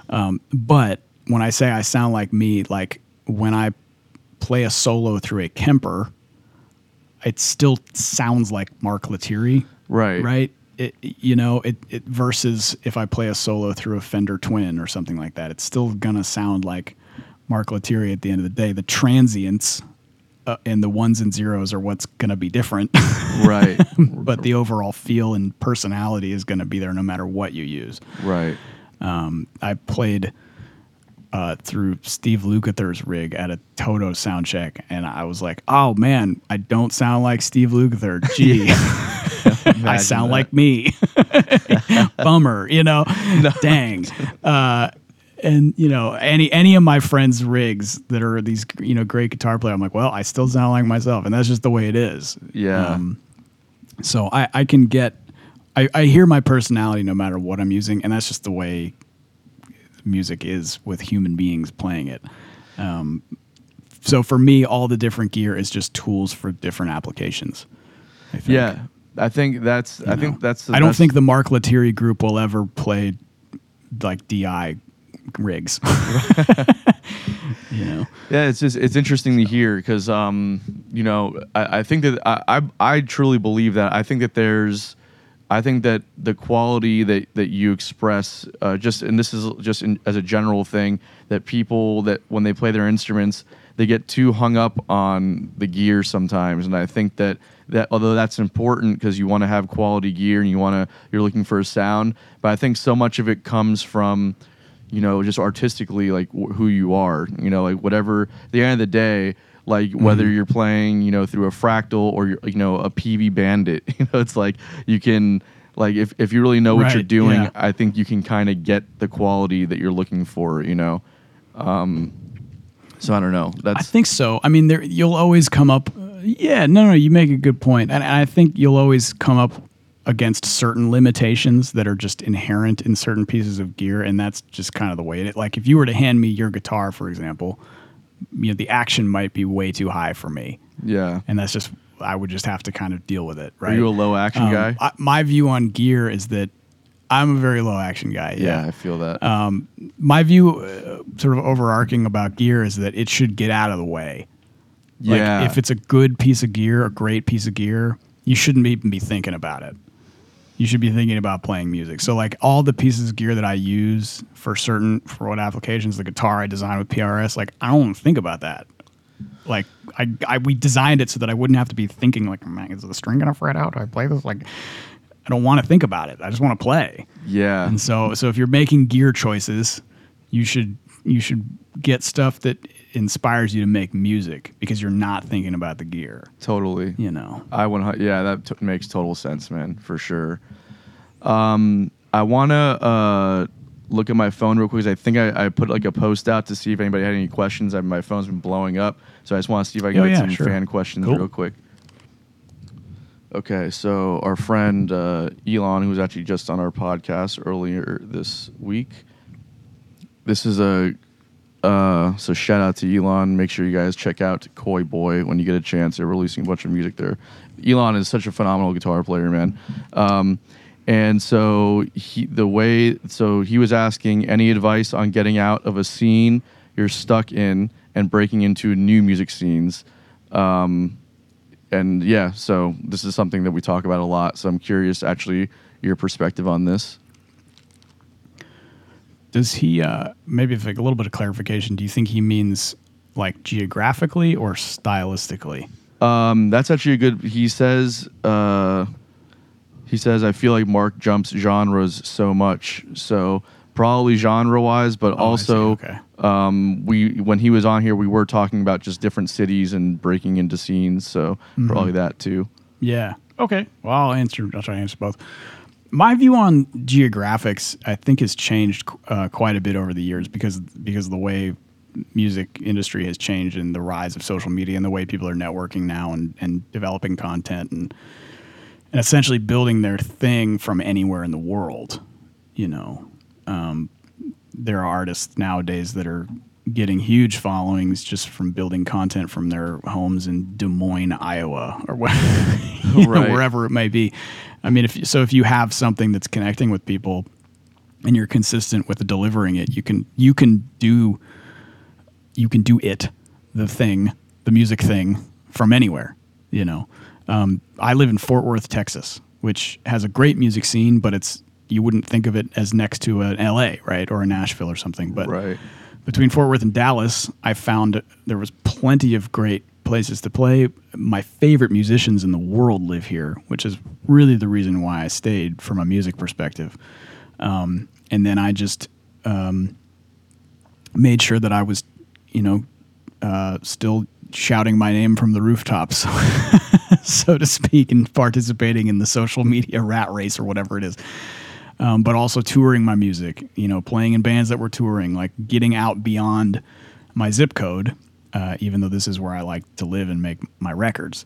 Um, but when I say I sound like me, like when I play a solo through a Kemper, it still sounds like Mark Lettieri, Right. right? It, you know, it, it versus if I play a solo through a Fender Twin or something like that, it's still gonna sound like Mark Lettieri at the end of the day. The transients uh, and the ones and zeros are what's gonna be different, [LAUGHS] right, but the overall feel and personality is gonna be there no matter what you use. right. Um, I played uh, through Steve Lukather's rig at a Toto sound check, and I was like, "Oh man, I don't sound like Steve Lukather. [LAUGHS] Gee, [LAUGHS] I sound like me. [LAUGHS] Bummer, you know. Dang." Uh, and you know, any any of my friends' rigs that are these you know great guitar player, I'm like, well, I still sound like myself, and that's just the way it is. Yeah. Um, so I, I can get, I, I hear my personality no matter what I'm using, and that's just the way music is with human beings playing it. Um, so for me, all the different gear is just tools for different applications. I think. Yeah, I think that's. I You think that's. The I don't think the Mark Lettieri group will ever play like DI rigs. [LAUGHS] you know. Yeah, it's just it's interesting to hear because um you know I, I think that I, I I truly believe that I think that there's I think that the quality that that you express uh, just and this is just in, as a general thing that people that when they play their instruments they get too hung up on the gear sometimes and I think that that although that's important because you want to have quality gear and you want to you're looking for a sound but I think so much of it comes from you know, just artistically, like wh- who you are, you know, like whatever. At the end of the day, like whether you're playing, you know, through a fractal or you're, know a Peavey Bandit, [LAUGHS] you know, it's like you can, like if if you really know what you're doing, yeah. I think you can kind of get the quality that you're looking for, you know. Um, so I don't know. That's I think so. I mean, there you'll always come up. uh, yeah, no, no, you make a good point, and, and I think you'll always come up against certain limitations that are just inherent in certain pieces of gear, and that's just kind of the way it. Like if you were to hand me your guitar, for example, you know, the action might be way too high for me, yeah. and that's just I would just have to kind of deal with it. Right? Are you a low action Um, guy? I, my view on gear is that I'm a very low action guy. yeah, I feel that. um, my view, uh, sort of overarching about gear, is that it should get out of the way. Like, yeah. if it's a good piece of gear, a great piece of gear, you shouldn't even be thinking about it. You should be thinking about playing music. So, like all the pieces of gear that I use for certain for what applications, the guitar I designed with PRS, like I don't think about that. Like I, I we designed it so that I wouldn't have to be thinking like, man, is the string gonna fret out? Do I play this? Like, I don't want to think about it. I just want to play. yeah. And so, so if you're making gear choices, you should you should get stuff that inspires you to make music because you're not thinking about the gear. totally. You know. I want to. yeah, that t- makes total sense, man, for sure. Um, I wanna uh, look at my phone real quick. 'cause I think I, I put like a post out to see if anybody had any questions. I, my phone's been blowing up, so I just want to see if I can Oh, get yeah, some sure. fan questions Cool. real quick. Okay, so our friend uh, Elon, who was actually just on our podcast earlier this week, this is a uh, so shout out to Elon. Make sure you guys check out Koi Boy when you get a chance. They're releasing a bunch of music there. Elon is such a phenomenal guitar player, man. Um, and so he, the way, so he was asking any advice on getting out of a scene you're stuck in and breaking into new music scenes. Um, and yeah, so this is something that we talk about a lot. So I'm curious, actually, your perspective on this. Does he uh, maybe if like a little bit of clarification? Do you think he means like geographically or stylistically? Um, that's actually a good. He says. Uh, he says, "I feel like Mark jumps genres so much, so probably genre-wise, but Oh, also Okay. um, we when he was on here, we were talking about just different cities and breaking into scenes, so Mm-hmm. probably that too. Yeah. Okay. Well, I'll answer. I'll try to answer both. My view on geographics, I think, has changed uh, quite a bit over the years because because of the way music industry has changed and the rise of social media and the way people are networking now and, and developing content and and essentially building their thing from anywhere in the world. You know, um, there are artists nowadays that are getting huge followings just from building content from their homes in Des Moines, Iowa, or [LAUGHS] you know, wherever it may be. I mean, if so, if you have something that's connecting with people and you're consistent with delivering it, you can you can do you can do it, the thing, the music thing from anywhere. You know, um, I live in Fort Worth, Texas, which has a great music scene, but it's you wouldn't think of it as next to an L.A. right or a Nashville or something. But Right. between Fort Worth and Dallas, I found there was plenty of great places to play. My favorite musicians in the world live here, which is really the reason why I stayed from a music perspective. Um, and then I just um, made sure that I was, you know, uh, still shouting my name from the rooftops, [LAUGHS] so to speak, and participating in the social media rat race or whatever it is um, but also touring my music, you know, playing in bands that were touring, like getting out beyond my zip code, uh, even though this is where I like to live and make my records.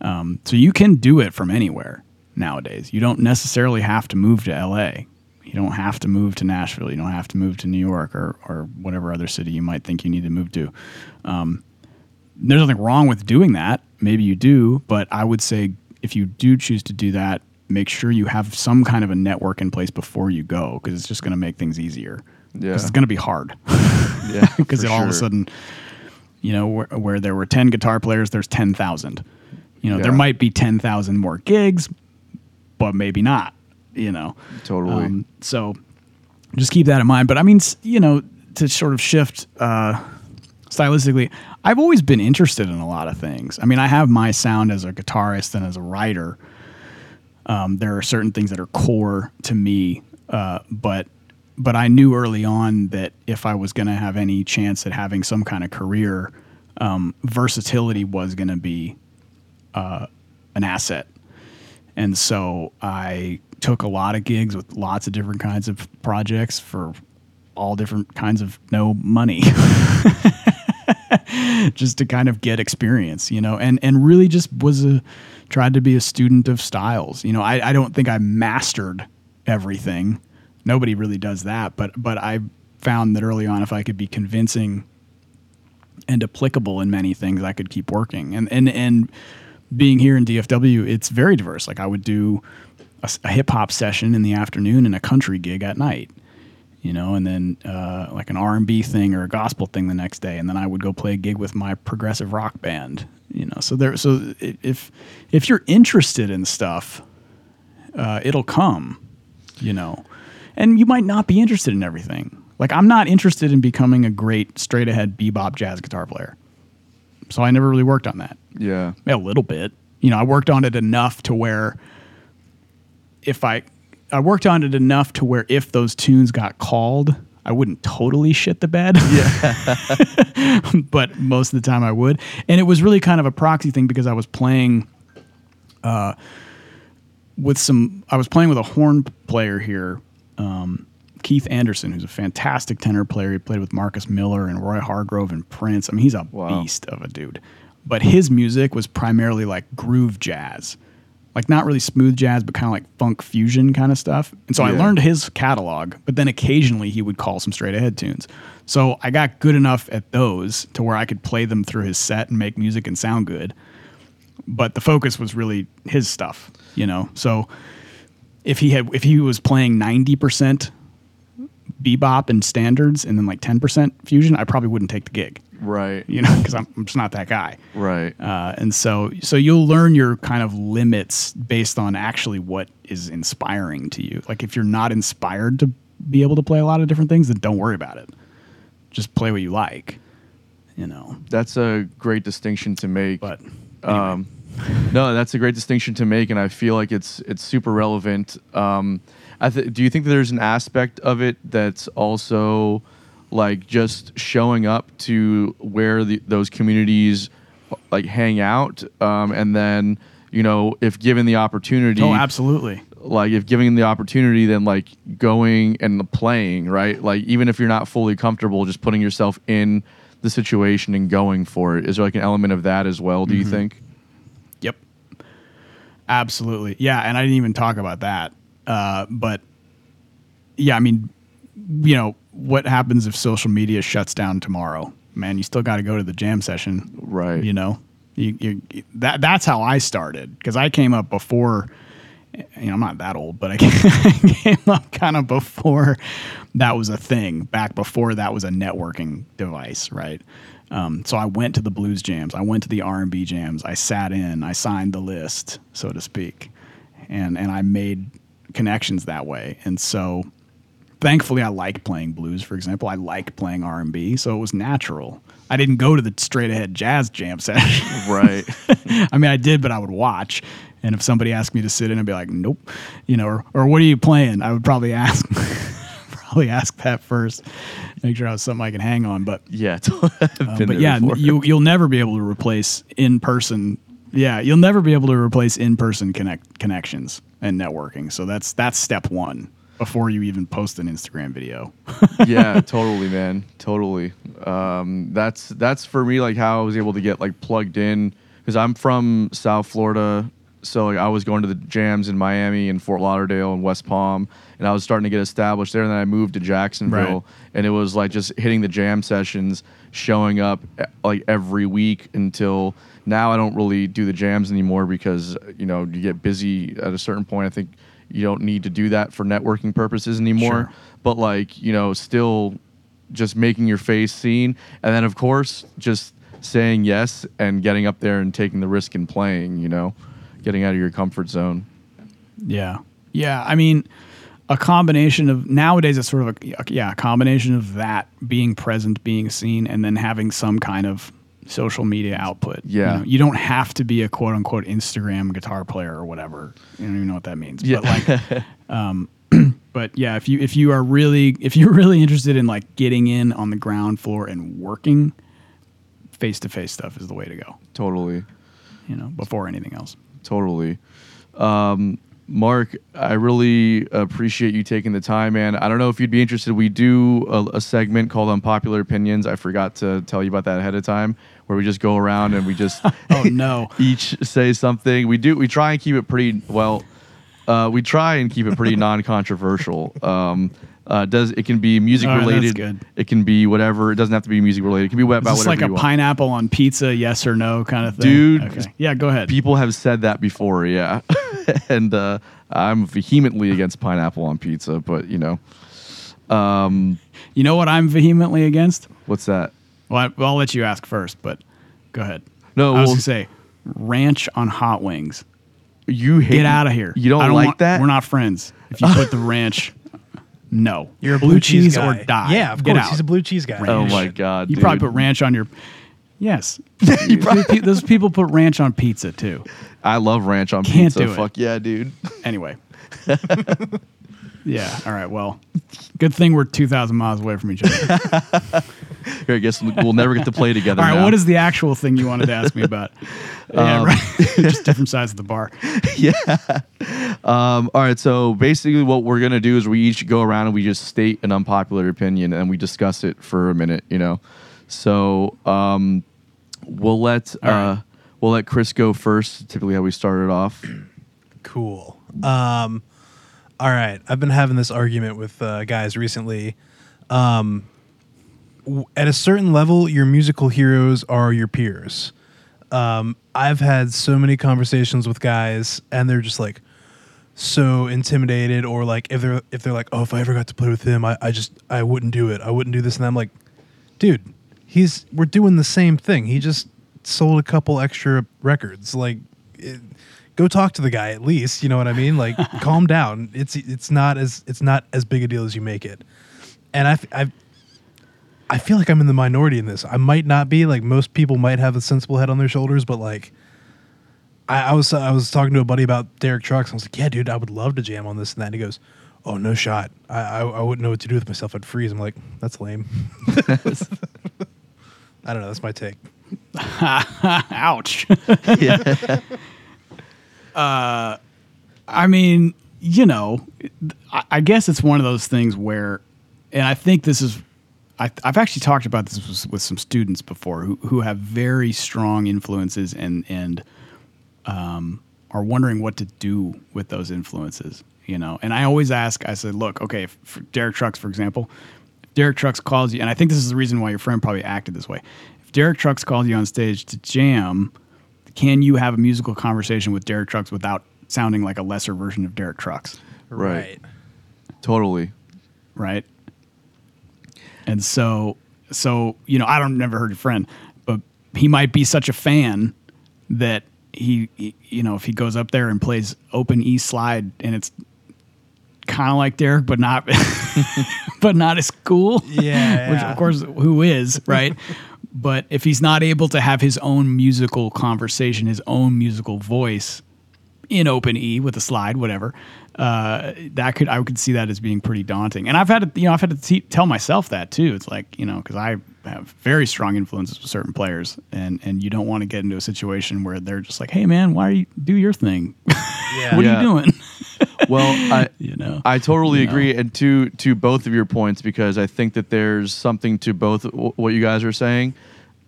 Um, so you can do it from anywhere nowadays. You don't necessarily have to move to LA. You don't have to move to Nashville. You don't have to move to New York or, or whatever other city you might think you need to move to. Um, there's nothing wrong with doing that. Maybe you do, but I would say if you do choose to do that, make sure you have some kind of a network in place before you go because it's just going to make things easier. Yeah. It's going to be hard. Yeah, [LAUGHS] Because all of a sudden, you know, where, where there were 10 guitar players, there's 10,000. You know, there might be 10,000 more gigs, but maybe not, you know. Totally. Um, so just keep that in mind. But I mean, you know, to sort of shift uh, stylistically, I've always been interested in a lot of things. I mean, I have my sound as a guitarist and as a writer. Um, there are certain things that are core to me, uh, but but I knew early on that if I was going to have any chance at having some kind of career, um, versatility was going to be uh, an asset. And so I took a lot of gigs with lots of different kinds of projects for all different kinds of no money. [LAUGHS] just to kind of get experience, you know, and and really just was a tried to be a student of styles. You know, I, I don't think I mastered everything. Nobody really does that, but but I found that early on if I could be convincing and applicable in many things, I could keep working. And and and being here in DFW, it's very diverse. Like I would do a, a hip hop session in the afternoon and a country gig at night, you know, and then uh, like an R and B thing or a gospel thing the next day, and then I would go play a gig with my progressive rock band, you know. So there, so if if you're interested in stuff, uh, it'll come, you know, and you might not be interested in everything. Like I'm not interested in becoming a great straight ahead bebop jazz guitar player, so I never really worked on that yeah. a little bit. You know, I worked on it enough to where if I I worked on it enough to where if those tunes got called, I wouldn't totally shit the bed. Yeah. [LAUGHS] but most of the time I would. And it was really kind of a proxy thing because I was playing uh with some I was playing with a horn player here, um, Keith Anderson, who's a fantastic tenor player. He played with Marcus Miller and Roy Hargrove and Prince. I mean, he's a Wow. beast of a dude. But his music was primarily like groove jazz, like not really smooth jazz, but kind of like funk fusion kind of stuff. And so I learned his catalog, but then occasionally he would call some straight ahead tunes. So I got good enough at those to where I could play them through his set and make music and sound good. But the focus was really his stuff, you know. So if he had if he was playing 90% bebop and standards and then like 10% fusion, I probably wouldn't take the gig, Right. you know, because I'm, I'm just not that guy. Right. Uh, and so, so you'll learn your kind of limits based on actually what is inspiring to you. Like if you're not inspired to be able to play a lot of different things, then don't worry about it. Just play what you like, you know. That's a great distinction to make. But anyway. Um, no, that's a great distinction to make, and I feel like it's it's super relevant. Um, I th- do you think that there's an aspect of it that's also like just showing up to where the, those communities like hang out, um, and then you know if given the opportunity, oh, absolutely. like if giving the opportunity then like going and playing right like even if you're not fully comfortable just putting yourself in the situation and going for it is there like an element of that as well do Mm-hmm. you think. Absolutely. Yeah, and I didn't even talk about that. Uh, but yeah, I mean, you know, what happens if social media shuts down tomorrow? Man, you still got to go to the jam session, Right. You know, you, you that that's how I started because I came up before. You know, I'm not that old, but I [LAUGHS] came up kind of before that was a thing. Back before that was a networking device, right? Um, so I went to the blues jams, I went to the R and B jams, I sat in, I signed the list, so to speak, and and I made connections that way. And so, thankfully, I like playing blues. For example, I like playing R and B, so it was natural. I didn't go to the straight ahead jazz jam session. [LAUGHS] right [LAUGHS] I mean, I did, but I would watch. And if somebody asked me to sit in, I'd be like, nope. You know, or, or what are you playing? I would probably ask, [LAUGHS] probably [LAUGHS] ask that first, make sure I was something I can hang on. But, yeah [LAUGHS] been but yeah, before. you, you'll never be able to replace in person. Yeah, you'll never be able to replace in person connect connections and networking. So that's that's step one before you even post an Instagram video. [LAUGHS] yeah, totally, man, totally. Um, that's that's for me like how I was able to get like plugged in because I'm from South Florida, so like I was going to the jams in Miami and Fort Lauderdale and West Palm, and I was starting to get established there. And then I moved to Jacksonville, Right. and it was like just hitting the jam sessions, showing up like every week until now. I don't really do the jams anymore because you know you get busy at a certain point. I think you don't need to do that for networking purposes anymore Sure. but like you know still just making your face seen and then of course just saying yes and getting up there and taking the risk and playing you know getting out of your comfort zone Yeah. Yeah. I mean, a combination of nowadays it's sort of a yeah, a combination of that being present, being seen, and then having some kind of social media output. Yeah. You, know, you don't have to be a quote unquote Instagram guitar player or whatever. You don't even know what that means. Yeah. But like [LAUGHS] um [CLEARS THROAT] but yeah, if you if you are really if you're really interested in like getting in on the ground floor and working, face to face stuff is the way to go. totally You know, before anything else. Totally um mark i really appreciate you taking the time man i don't know if you'd be interested we do a, a segment called unpopular opinions i forgot to tell you about that ahead of time where we just go around and we just [LAUGHS] Oh no. [LAUGHS] each say something. We do. We try and keep it pretty well. Uh, we try and keep it pretty [LAUGHS] non-controversial. Um, uh, does it can be music All right, that's related? It can be whatever. It doesn't have to be music related. It can be about Is this whatever like a pineapple on pizza, yes or no kind of thing? Dude, Okay. Yeah, go ahead. People have said that before, yeah. [LAUGHS] and uh, I'm vehemently against pineapple on pizza, but you know, um, You know what I'm vehemently against? what's that? Well, I, well I'll let you ask first, but go ahead. No, I was well- gonna say ranch on hot wings. You hate Get out of here. You don't, I like want- that? We're not friends. If you put the ranch, [LAUGHS] no. You're a blue, blue cheese, cheese or die. Yeah, of Get course. out. He's a blue cheese guy. Oh my god! You dude. probably put ranch on your. Yes. [LAUGHS] you probably, Those people put ranch on pizza too. I love ranch on Can't pizza. do it. Fuck yeah, dude. [LAUGHS] Anyway. yeah. All right. Well, good thing we're 2,000 miles away from each other. [LAUGHS] I guess we'll never get to play together. All right, now. what is the actual thing you wanted to ask me about? [LAUGHS] yeah, right. [LAUGHS] Just different sides of the bar. Yeah. Um, all right, so basically, what we're gonna do is we each go around and we just state an unpopular opinion and we discuss it for a minute. You know, so um, we'll let uh, right. we'll let Chris go first. Typically, how we started off. [CLEARS THROAT] Cool. Um, all right. I've been having this argument with uh, guys recently. Um, w- at a certain level, your musical heroes are your peers. Um, I've had so many conversations with guys, and they're just like so intimidated, or like if they're if they're like, oh, if I ever got to play with him, I, I just I wouldn't do it. I wouldn't do this, and I'm like, dude, he's we're doing the same thing. He just sold a couple extra records. Like, it, go talk to the guy at least. You know what I mean? Like, [LAUGHS] calm down. It's it's not as it's not as big a deal as you make it. And I I I feel like I'm in the minority in this. I might not be. Like most people might have a sensible head on their shoulders, but like. I, I was I was talking to a buddy about Derek Trucks. And I was like, "Yeah, dude, I would love to jam on this and that." And he goes, "Oh, no shot. I, I I wouldn't know what to do with myself. I'd freeze." I'm like, "That's lame." [LAUGHS] I don't know. That's my take. [LAUGHS] Ouch. [LAUGHS] yeah. Uh, I mean, you know, I, I guess it's one of those things where, and I think this is, I, I've actually talked about this with, with some students before who, who have very strong influences and and um, are wondering what to do with those influences. You know, and I always ask, I said, look, okay, if, for Derek Trucks, for example, if Derek Trucks calls you, and I think this is the reason why your friend probably acted this way. If Derek Trucks calls you on stage to jam, can you have a musical conversation with Derek Trucks without sounding like a lesser version of Derek Trucks? Right. Totally. Right. And so, so you know, I don't never heard your friend, but he might be such a fan that he, he you know, if he goes up there and plays open E slide and it's kind of like Derek, but not, [LAUGHS] but not as cool. Yeah, [LAUGHS] which yeah. of course, who is right? [LAUGHS] but if he's not able to have his own musical conversation, his own musical voice in open E with a slide, whatever, uh, that could I could see that as being pretty daunting. And I've had to, you know, I've had to te- tell myself that too. It's like you know, because I have very strong influences with certain players, and and you don't want to get into a situation where they're just like, hey man, why are you do your thing? Yeah. [LAUGHS] what Yeah. are you doing? [LAUGHS] Well, I [LAUGHS] you know, I totally You know. agree, and to to both of your points because I think that there's something to both w- what you guys are saying.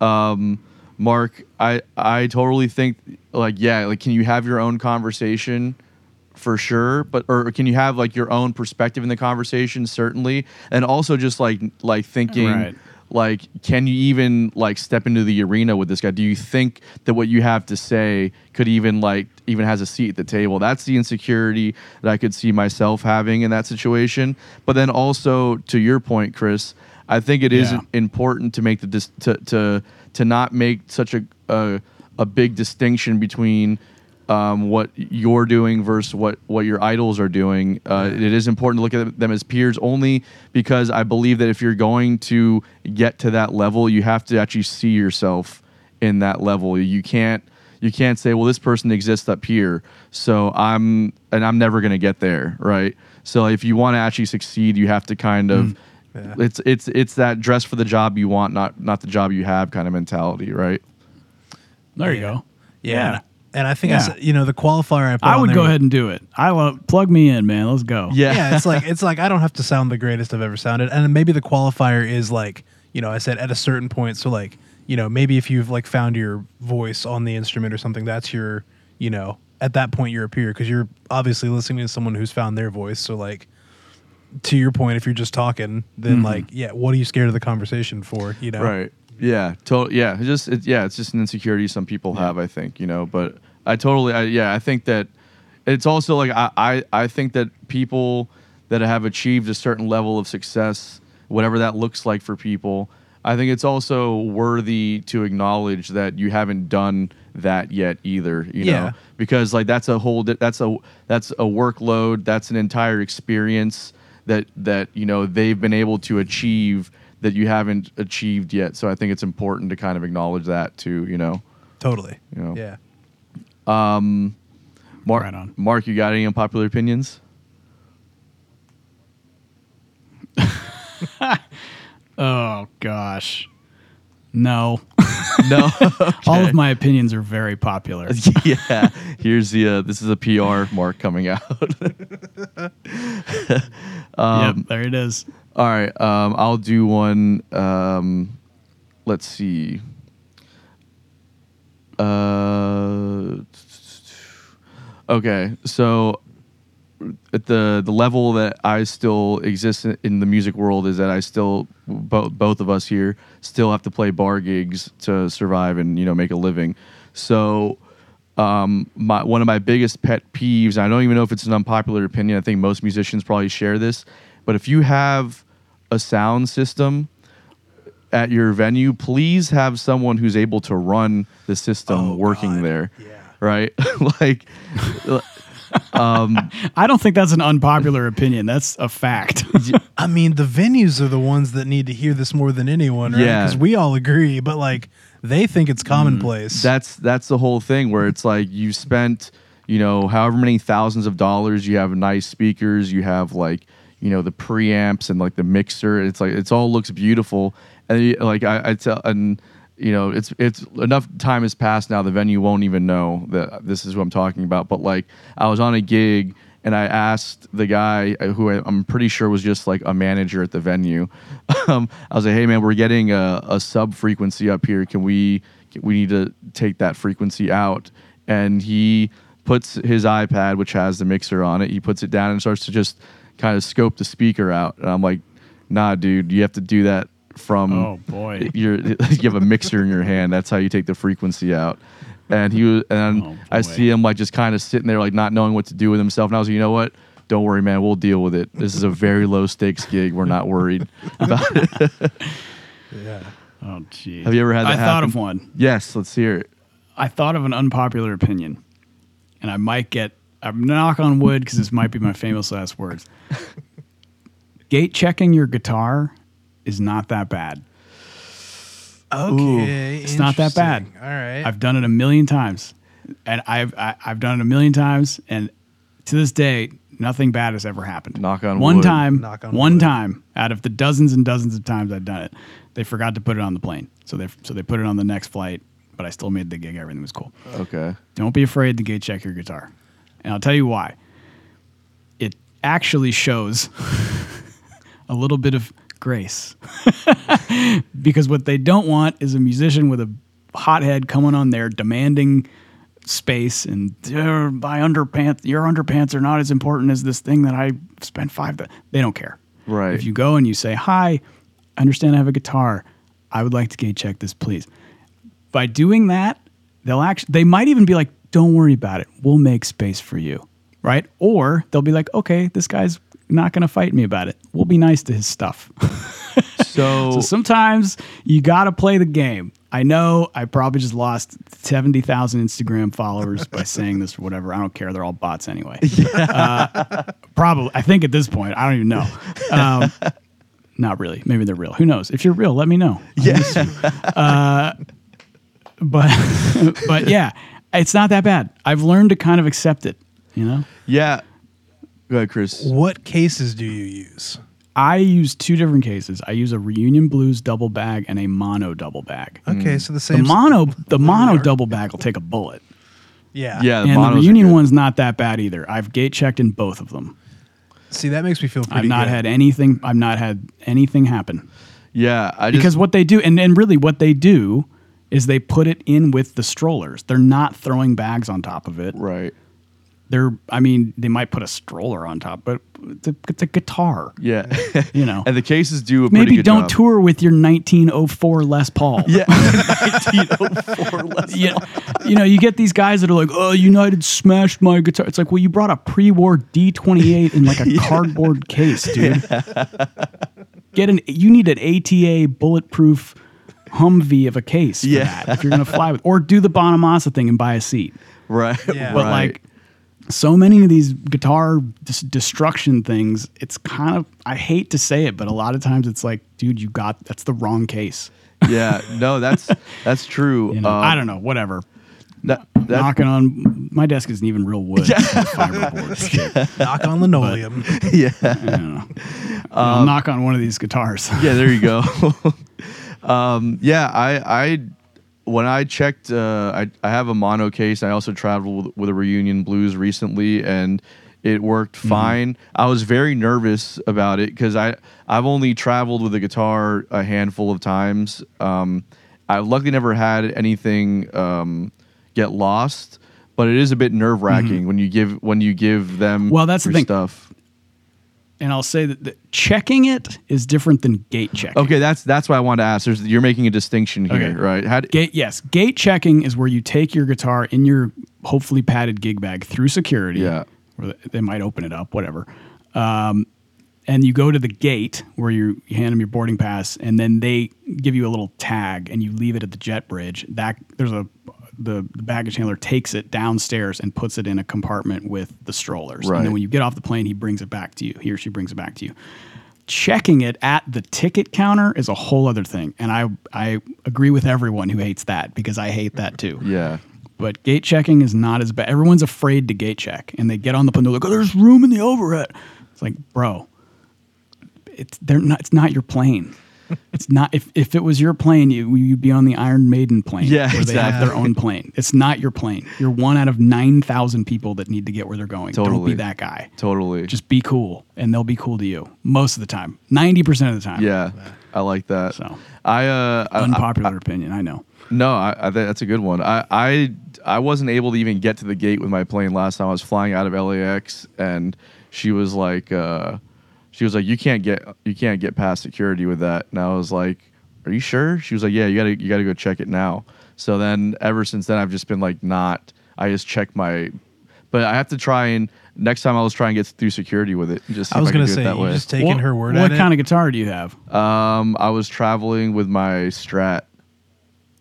Um, Mark, I I totally think like yeah, like can you have your own conversation? For sure, but or can you have like your own perspective in the conversation? Certainly, and also just like like thinking Right. like can you even like step into the arena with this guy? Do you think that what you have to say could even like even has a seat at the table? That's the insecurity that i could see myself having in that situation. But then also to your point chris i think it is Yeah. important to make the dis- to to to not make such a a, a big distinction between um, what you're doing versus what, what your idols are doing. Uh, It is important to look at them as peers only because I believe that if you're going to get to that level, you have to actually see yourself in that level. You can't you can't say, well, this person exists up here, so I'm and I'm never going to get there, right? So if you want to actually succeed, you have to kind of Yeah. it's it's it's that dress for the job you want, not not the job you have kind of mentality, right? there you go. Yeah. And I think I Yeah. said, you know the qualifier I put I on would there go was- ahead and do it. I love plug me in, man. Let's go. Yeah. yeah, it's like [LAUGHS] it's like I don't have to sound the greatest I've ever sounded, and maybe the qualifier is like you know I said at a certain point. So like you know maybe if you've like found your voice on the instrument or something, that's your you know at that point you're a peer because you're obviously listening to someone who's found their voice. So like to your point, if you're just talking, then mm-hmm. like yeah, what are you scared of the conversation for? You know, Right. Yeah. To- yeah. It's just it, yeah. It's just an insecurity some people have. I think you know. But I totally. I, yeah. I think that it's also like I, I I think that people that have achieved a certain level of success, whatever that looks like for people, I think it's also worthy to acknowledge that you haven't done that yet either. You Yeah. know, because like that's a whole that's a that's a workload. That's an entire experience that that you know they've been able to achieve that you haven't achieved yet. So I think it's important to kind of acknowledge that too. You know, totally. You know. Yeah. Um, Mark. Right on. Mark, you got any unpopular opinions? [LAUGHS] Oh gosh. No. [LAUGHS] No. [LAUGHS] All of my opinions are very popular. [LAUGHS] yeah. Here's the. Uh, this is a PR mark coming out. yep, there it is. All right. Um, I'll do one. Um, let's see. Uh, okay. So at the the level that I still exist in- the music world is that I still both both of us here still have to play bar gigs to survive and you know make a living. So um, my one of my biggest pet peeves. I don't even know if it's an unpopular opinion. I think most musicians probably share this. But if you have a sound system at your venue, please have someone who's able to run the system Oh, working God. there. Yeah. Right? [LAUGHS] like Um, [LAUGHS] I don't think that's an unpopular opinion. That's a fact. [LAUGHS] I mean, the venues are the ones that need to hear this more than anyone, right? Yeah. Because we all agree, but like they think it's mm, commonplace. that's that's the whole thing where it's like you spent you know however many thousands of dollars you have nice speakers you have like you know the preamps and like the mixer it's like it's all looks beautiful and like i, I tell and you know it's it's enough time has passed now the venue won't even know that this is what i'm talking about but like i was on a gig and I asked the guy uh, who I, I'm pretty sure was just like a manager at the venue. [LAUGHS] Um, I was like, "Hey man, we're getting a, a sub frequency up here. Can we we need to take that frequency out?" And he puts his iPad, which has the mixer on it, he puts it down and starts to just kind of scope the speaker out. And I'm like, "Nah, dude, you have to do that from Oh, boy. You're, [LAUGHS] you have a mixer in your hand. That's how you take the frequency out." And he was, and Oh, I see him like just kind of sitting there, like not knowing what to do with himself. And I was like, you know what? Don't worry, man. We'll deal with it. This is a very low stakes gig. We're not worried [LAUGHS] about it. yeah. oh, jeez. Have you ever had that I thought of one. Yes, let's hear it. I thought of an unpopular opinion, and I might get. I'm knock on wood because this might be my famous last words. [LAUGHS] Gate checking your guitar is not that bad. Okay. It's not that bad. All right. I've done it a million times, and I've I, I've done it a million times, and to this day, nothing bad has ever happened. Knock on one wood. time, Knock on one wood. time out of the dozens and dozens of times I've done it, they forgot to put it on the plane, so they so they put it on the next flight. But I still made the gig. Everything was cool. Okay. Don't be afraid to gate check your guitar. And I'll tell you why. It actually shows [LAUGHS] a little bit of grace. [LAUGHS] because what they don't want is a musician with a hothead coming on there demanding space and "Uh, my underpants your underpants are not as important as this thing that I spent five th-" they don't care. Right. If you go and you say, Hi, I understand I have a guitar. I would like to gate check this, please by doing that, they'll actually they might even be like, "Don't worry about it. We'll make space for you." Right? Or they'll be like, "Okay, this guy's not going to fight me about it. We'll be nice to his stuff." [LAUGHS] So, so sometimes you got to play the game. I know I probably just lost 70,000 Instagram followers by saying this or whatever. I don't care. They're all bots anyway. [LAUGHS] Uh, probably. I think at this point, I don't even know. Um, not really. Maybe they're real. Who knows? If you're real, let me know. yeah. but [LAUGHS] but yeah, it's not that bad. I've learned to kind of accept it. You know, yeah. Go ahead, Chris. what cases do you use? I use two different cases. I use a Reunion Blues double bag and a mono double bag. Okay, so the mm. same. [LAUGHS] The mono the mono double bag will take a bullet, Yeah. Yeah. and the monos are Reunion good. one's not that bad either. I've gate checked in both of them. See, that makes me feel pretty I've not good. had anything. I've not had anything happen Yeah. I just, because what they do, and and really what they do. Is they put it in with the strollers. They're not throwing bags on top of it. right. They're i mean they might put a stroller on top but it's a, it's a guitar Yeah. [LAUGHS] you know and the cases do a pretty maybe good don't job. tour with your 1904 les paul Yeah. [LAUGHS] you, oh you know you get these guys that are like oh united smashed my guitar it's like well you brought a pre-war d28 in like a [LAUGHS] cardboard case dude get an you need an ata bulletproof humvee of a case for Yeah. that if you're gonna fly with or do the bonamassa thing and buy a seat right. Yeah. but right. like so many of these guitar dis- destruction things it's kind of i hate to say it but a lot of times it's like dude you got that's the wrong case yeah. No, that's [LAUGHS] that's true. you know Um, i don't know whatever That, that, knocking on my desk isn't even real wood. It's fiberboard. [LAUGHS] Knock on linoleum. [LAUGHS] yeah. I don't know. I'll knock on one of these guitars. yeah, there you go. um, yeah, I, I, when I checked, uh, I, I have a mono case. I also traveled with, with a Reunion Blues recently, and it worked fine. I was very nervous about it because I, I've only traveled with a guitar a handful of times. Um, I luckily never had anything um, get lost. But it is a bit nerve wracking when you give when you give them Well, that's the thing. stuff. And I'll say that the, checking it is different than gate checking. Okay, that's that's why I wanted to ask. There's, you're making a distinction here, Okay. right? How, d- Gate yes, gate checking is where you take your guitar in your hopefully padded gig bag through security. Yeah. Or they- might open it up, whatever. Um, and you go to the gate where you, you hand them your boarding pass, and then they give you a little tag, and you leave it at the jet bridge. That there's a the, the baggage handler takes it downstairs and puts it in a compartment with the strollers. And then when you get off the plane, he brings it back to you. He or she brings it back to you. Checking it at the ticket counter is a whole other thing. And i i agree with everyone who hates that because i hate that too. Yeah. but gate checking is not as bad everyone's afraid to gate check. And they get on the plane they're like oh there's room in the overhead. It's like bro it's they're not it's not your plane it's not if, if it was your plane you, you'd be on the iron maiden plane Yeah, where they have their own plane it's not your plane you're one out of 9000 people that need to get where they're going don't be that guy Totally. just be cool and they'll be cool to you most of the time 90% of the time yeah. I like that. So. I uh I- I- unpopular opinion i know no, I, I that's a good one. I, I I wasn't able to even get to the gate with my plane last time. I was flying out of LAX, and she was like, uh, she was like, you can't get you can't get past security with that. And I was like, are you sure? She was like, yeah, you gotta you gotta go check it now. So then ever since then, I've just been like, not. I just check my, but I have to try and next time I was trying to get through security with it. Just I was if gonna say you way. just taking what, her word what at kind it. of guitar do you have um, I was traveling with my Strat.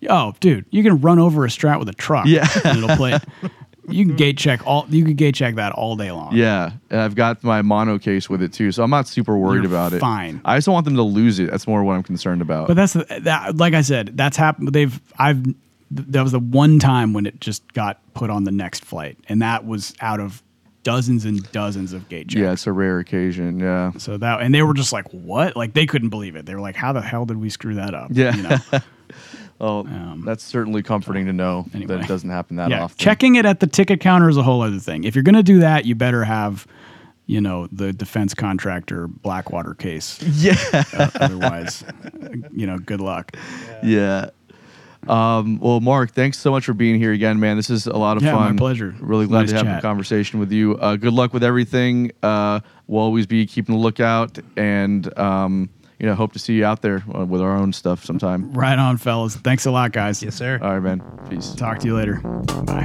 oh dude you can run over a strat with a truck Yeah. and it'll play it. [LAUGHS] you can mm-hmm. gate check all you can gate check that all day long Yeah, and I've got my mono case with it too, so I'm not super worried You're about it. fine. I just don't want them to lose it. That's more what I'm concerned about. but that's the, that like i said that's happened they've i've th- that was the one time when it just got put on the next flight and that was out of dozens and dozens of gate checks yeah, it's a rare occasion. Yeah, so that and they were just like what like they couldn't believe it they were like how the hell did we screw that up Yeah. you know [LAUGHS] oh, that's certainly comforting to know that it doesn't happen that yeah, often. checking it at the ticket counter is a whole other thing. If you're going to do that, you better have, you know, the defense contractor Blackwater case. [LAUGHS] Yeah, Uh, otherwise, you know, good luck. yeah. Um, well, Mark, thanks so much for being here again, man. This is a lot of Yeah, my fun. pleasure. Really glad nice to have a conversation with you. Uh, good luck with everything. Uh, we'll always be keeping a lookout, and um, you know, hope to see you out there uh, with our own stuff sometime. Right on, fellas. Thanks a lot, guys. Yes, sir. All right, man. Peace. Talk to you later. Bye.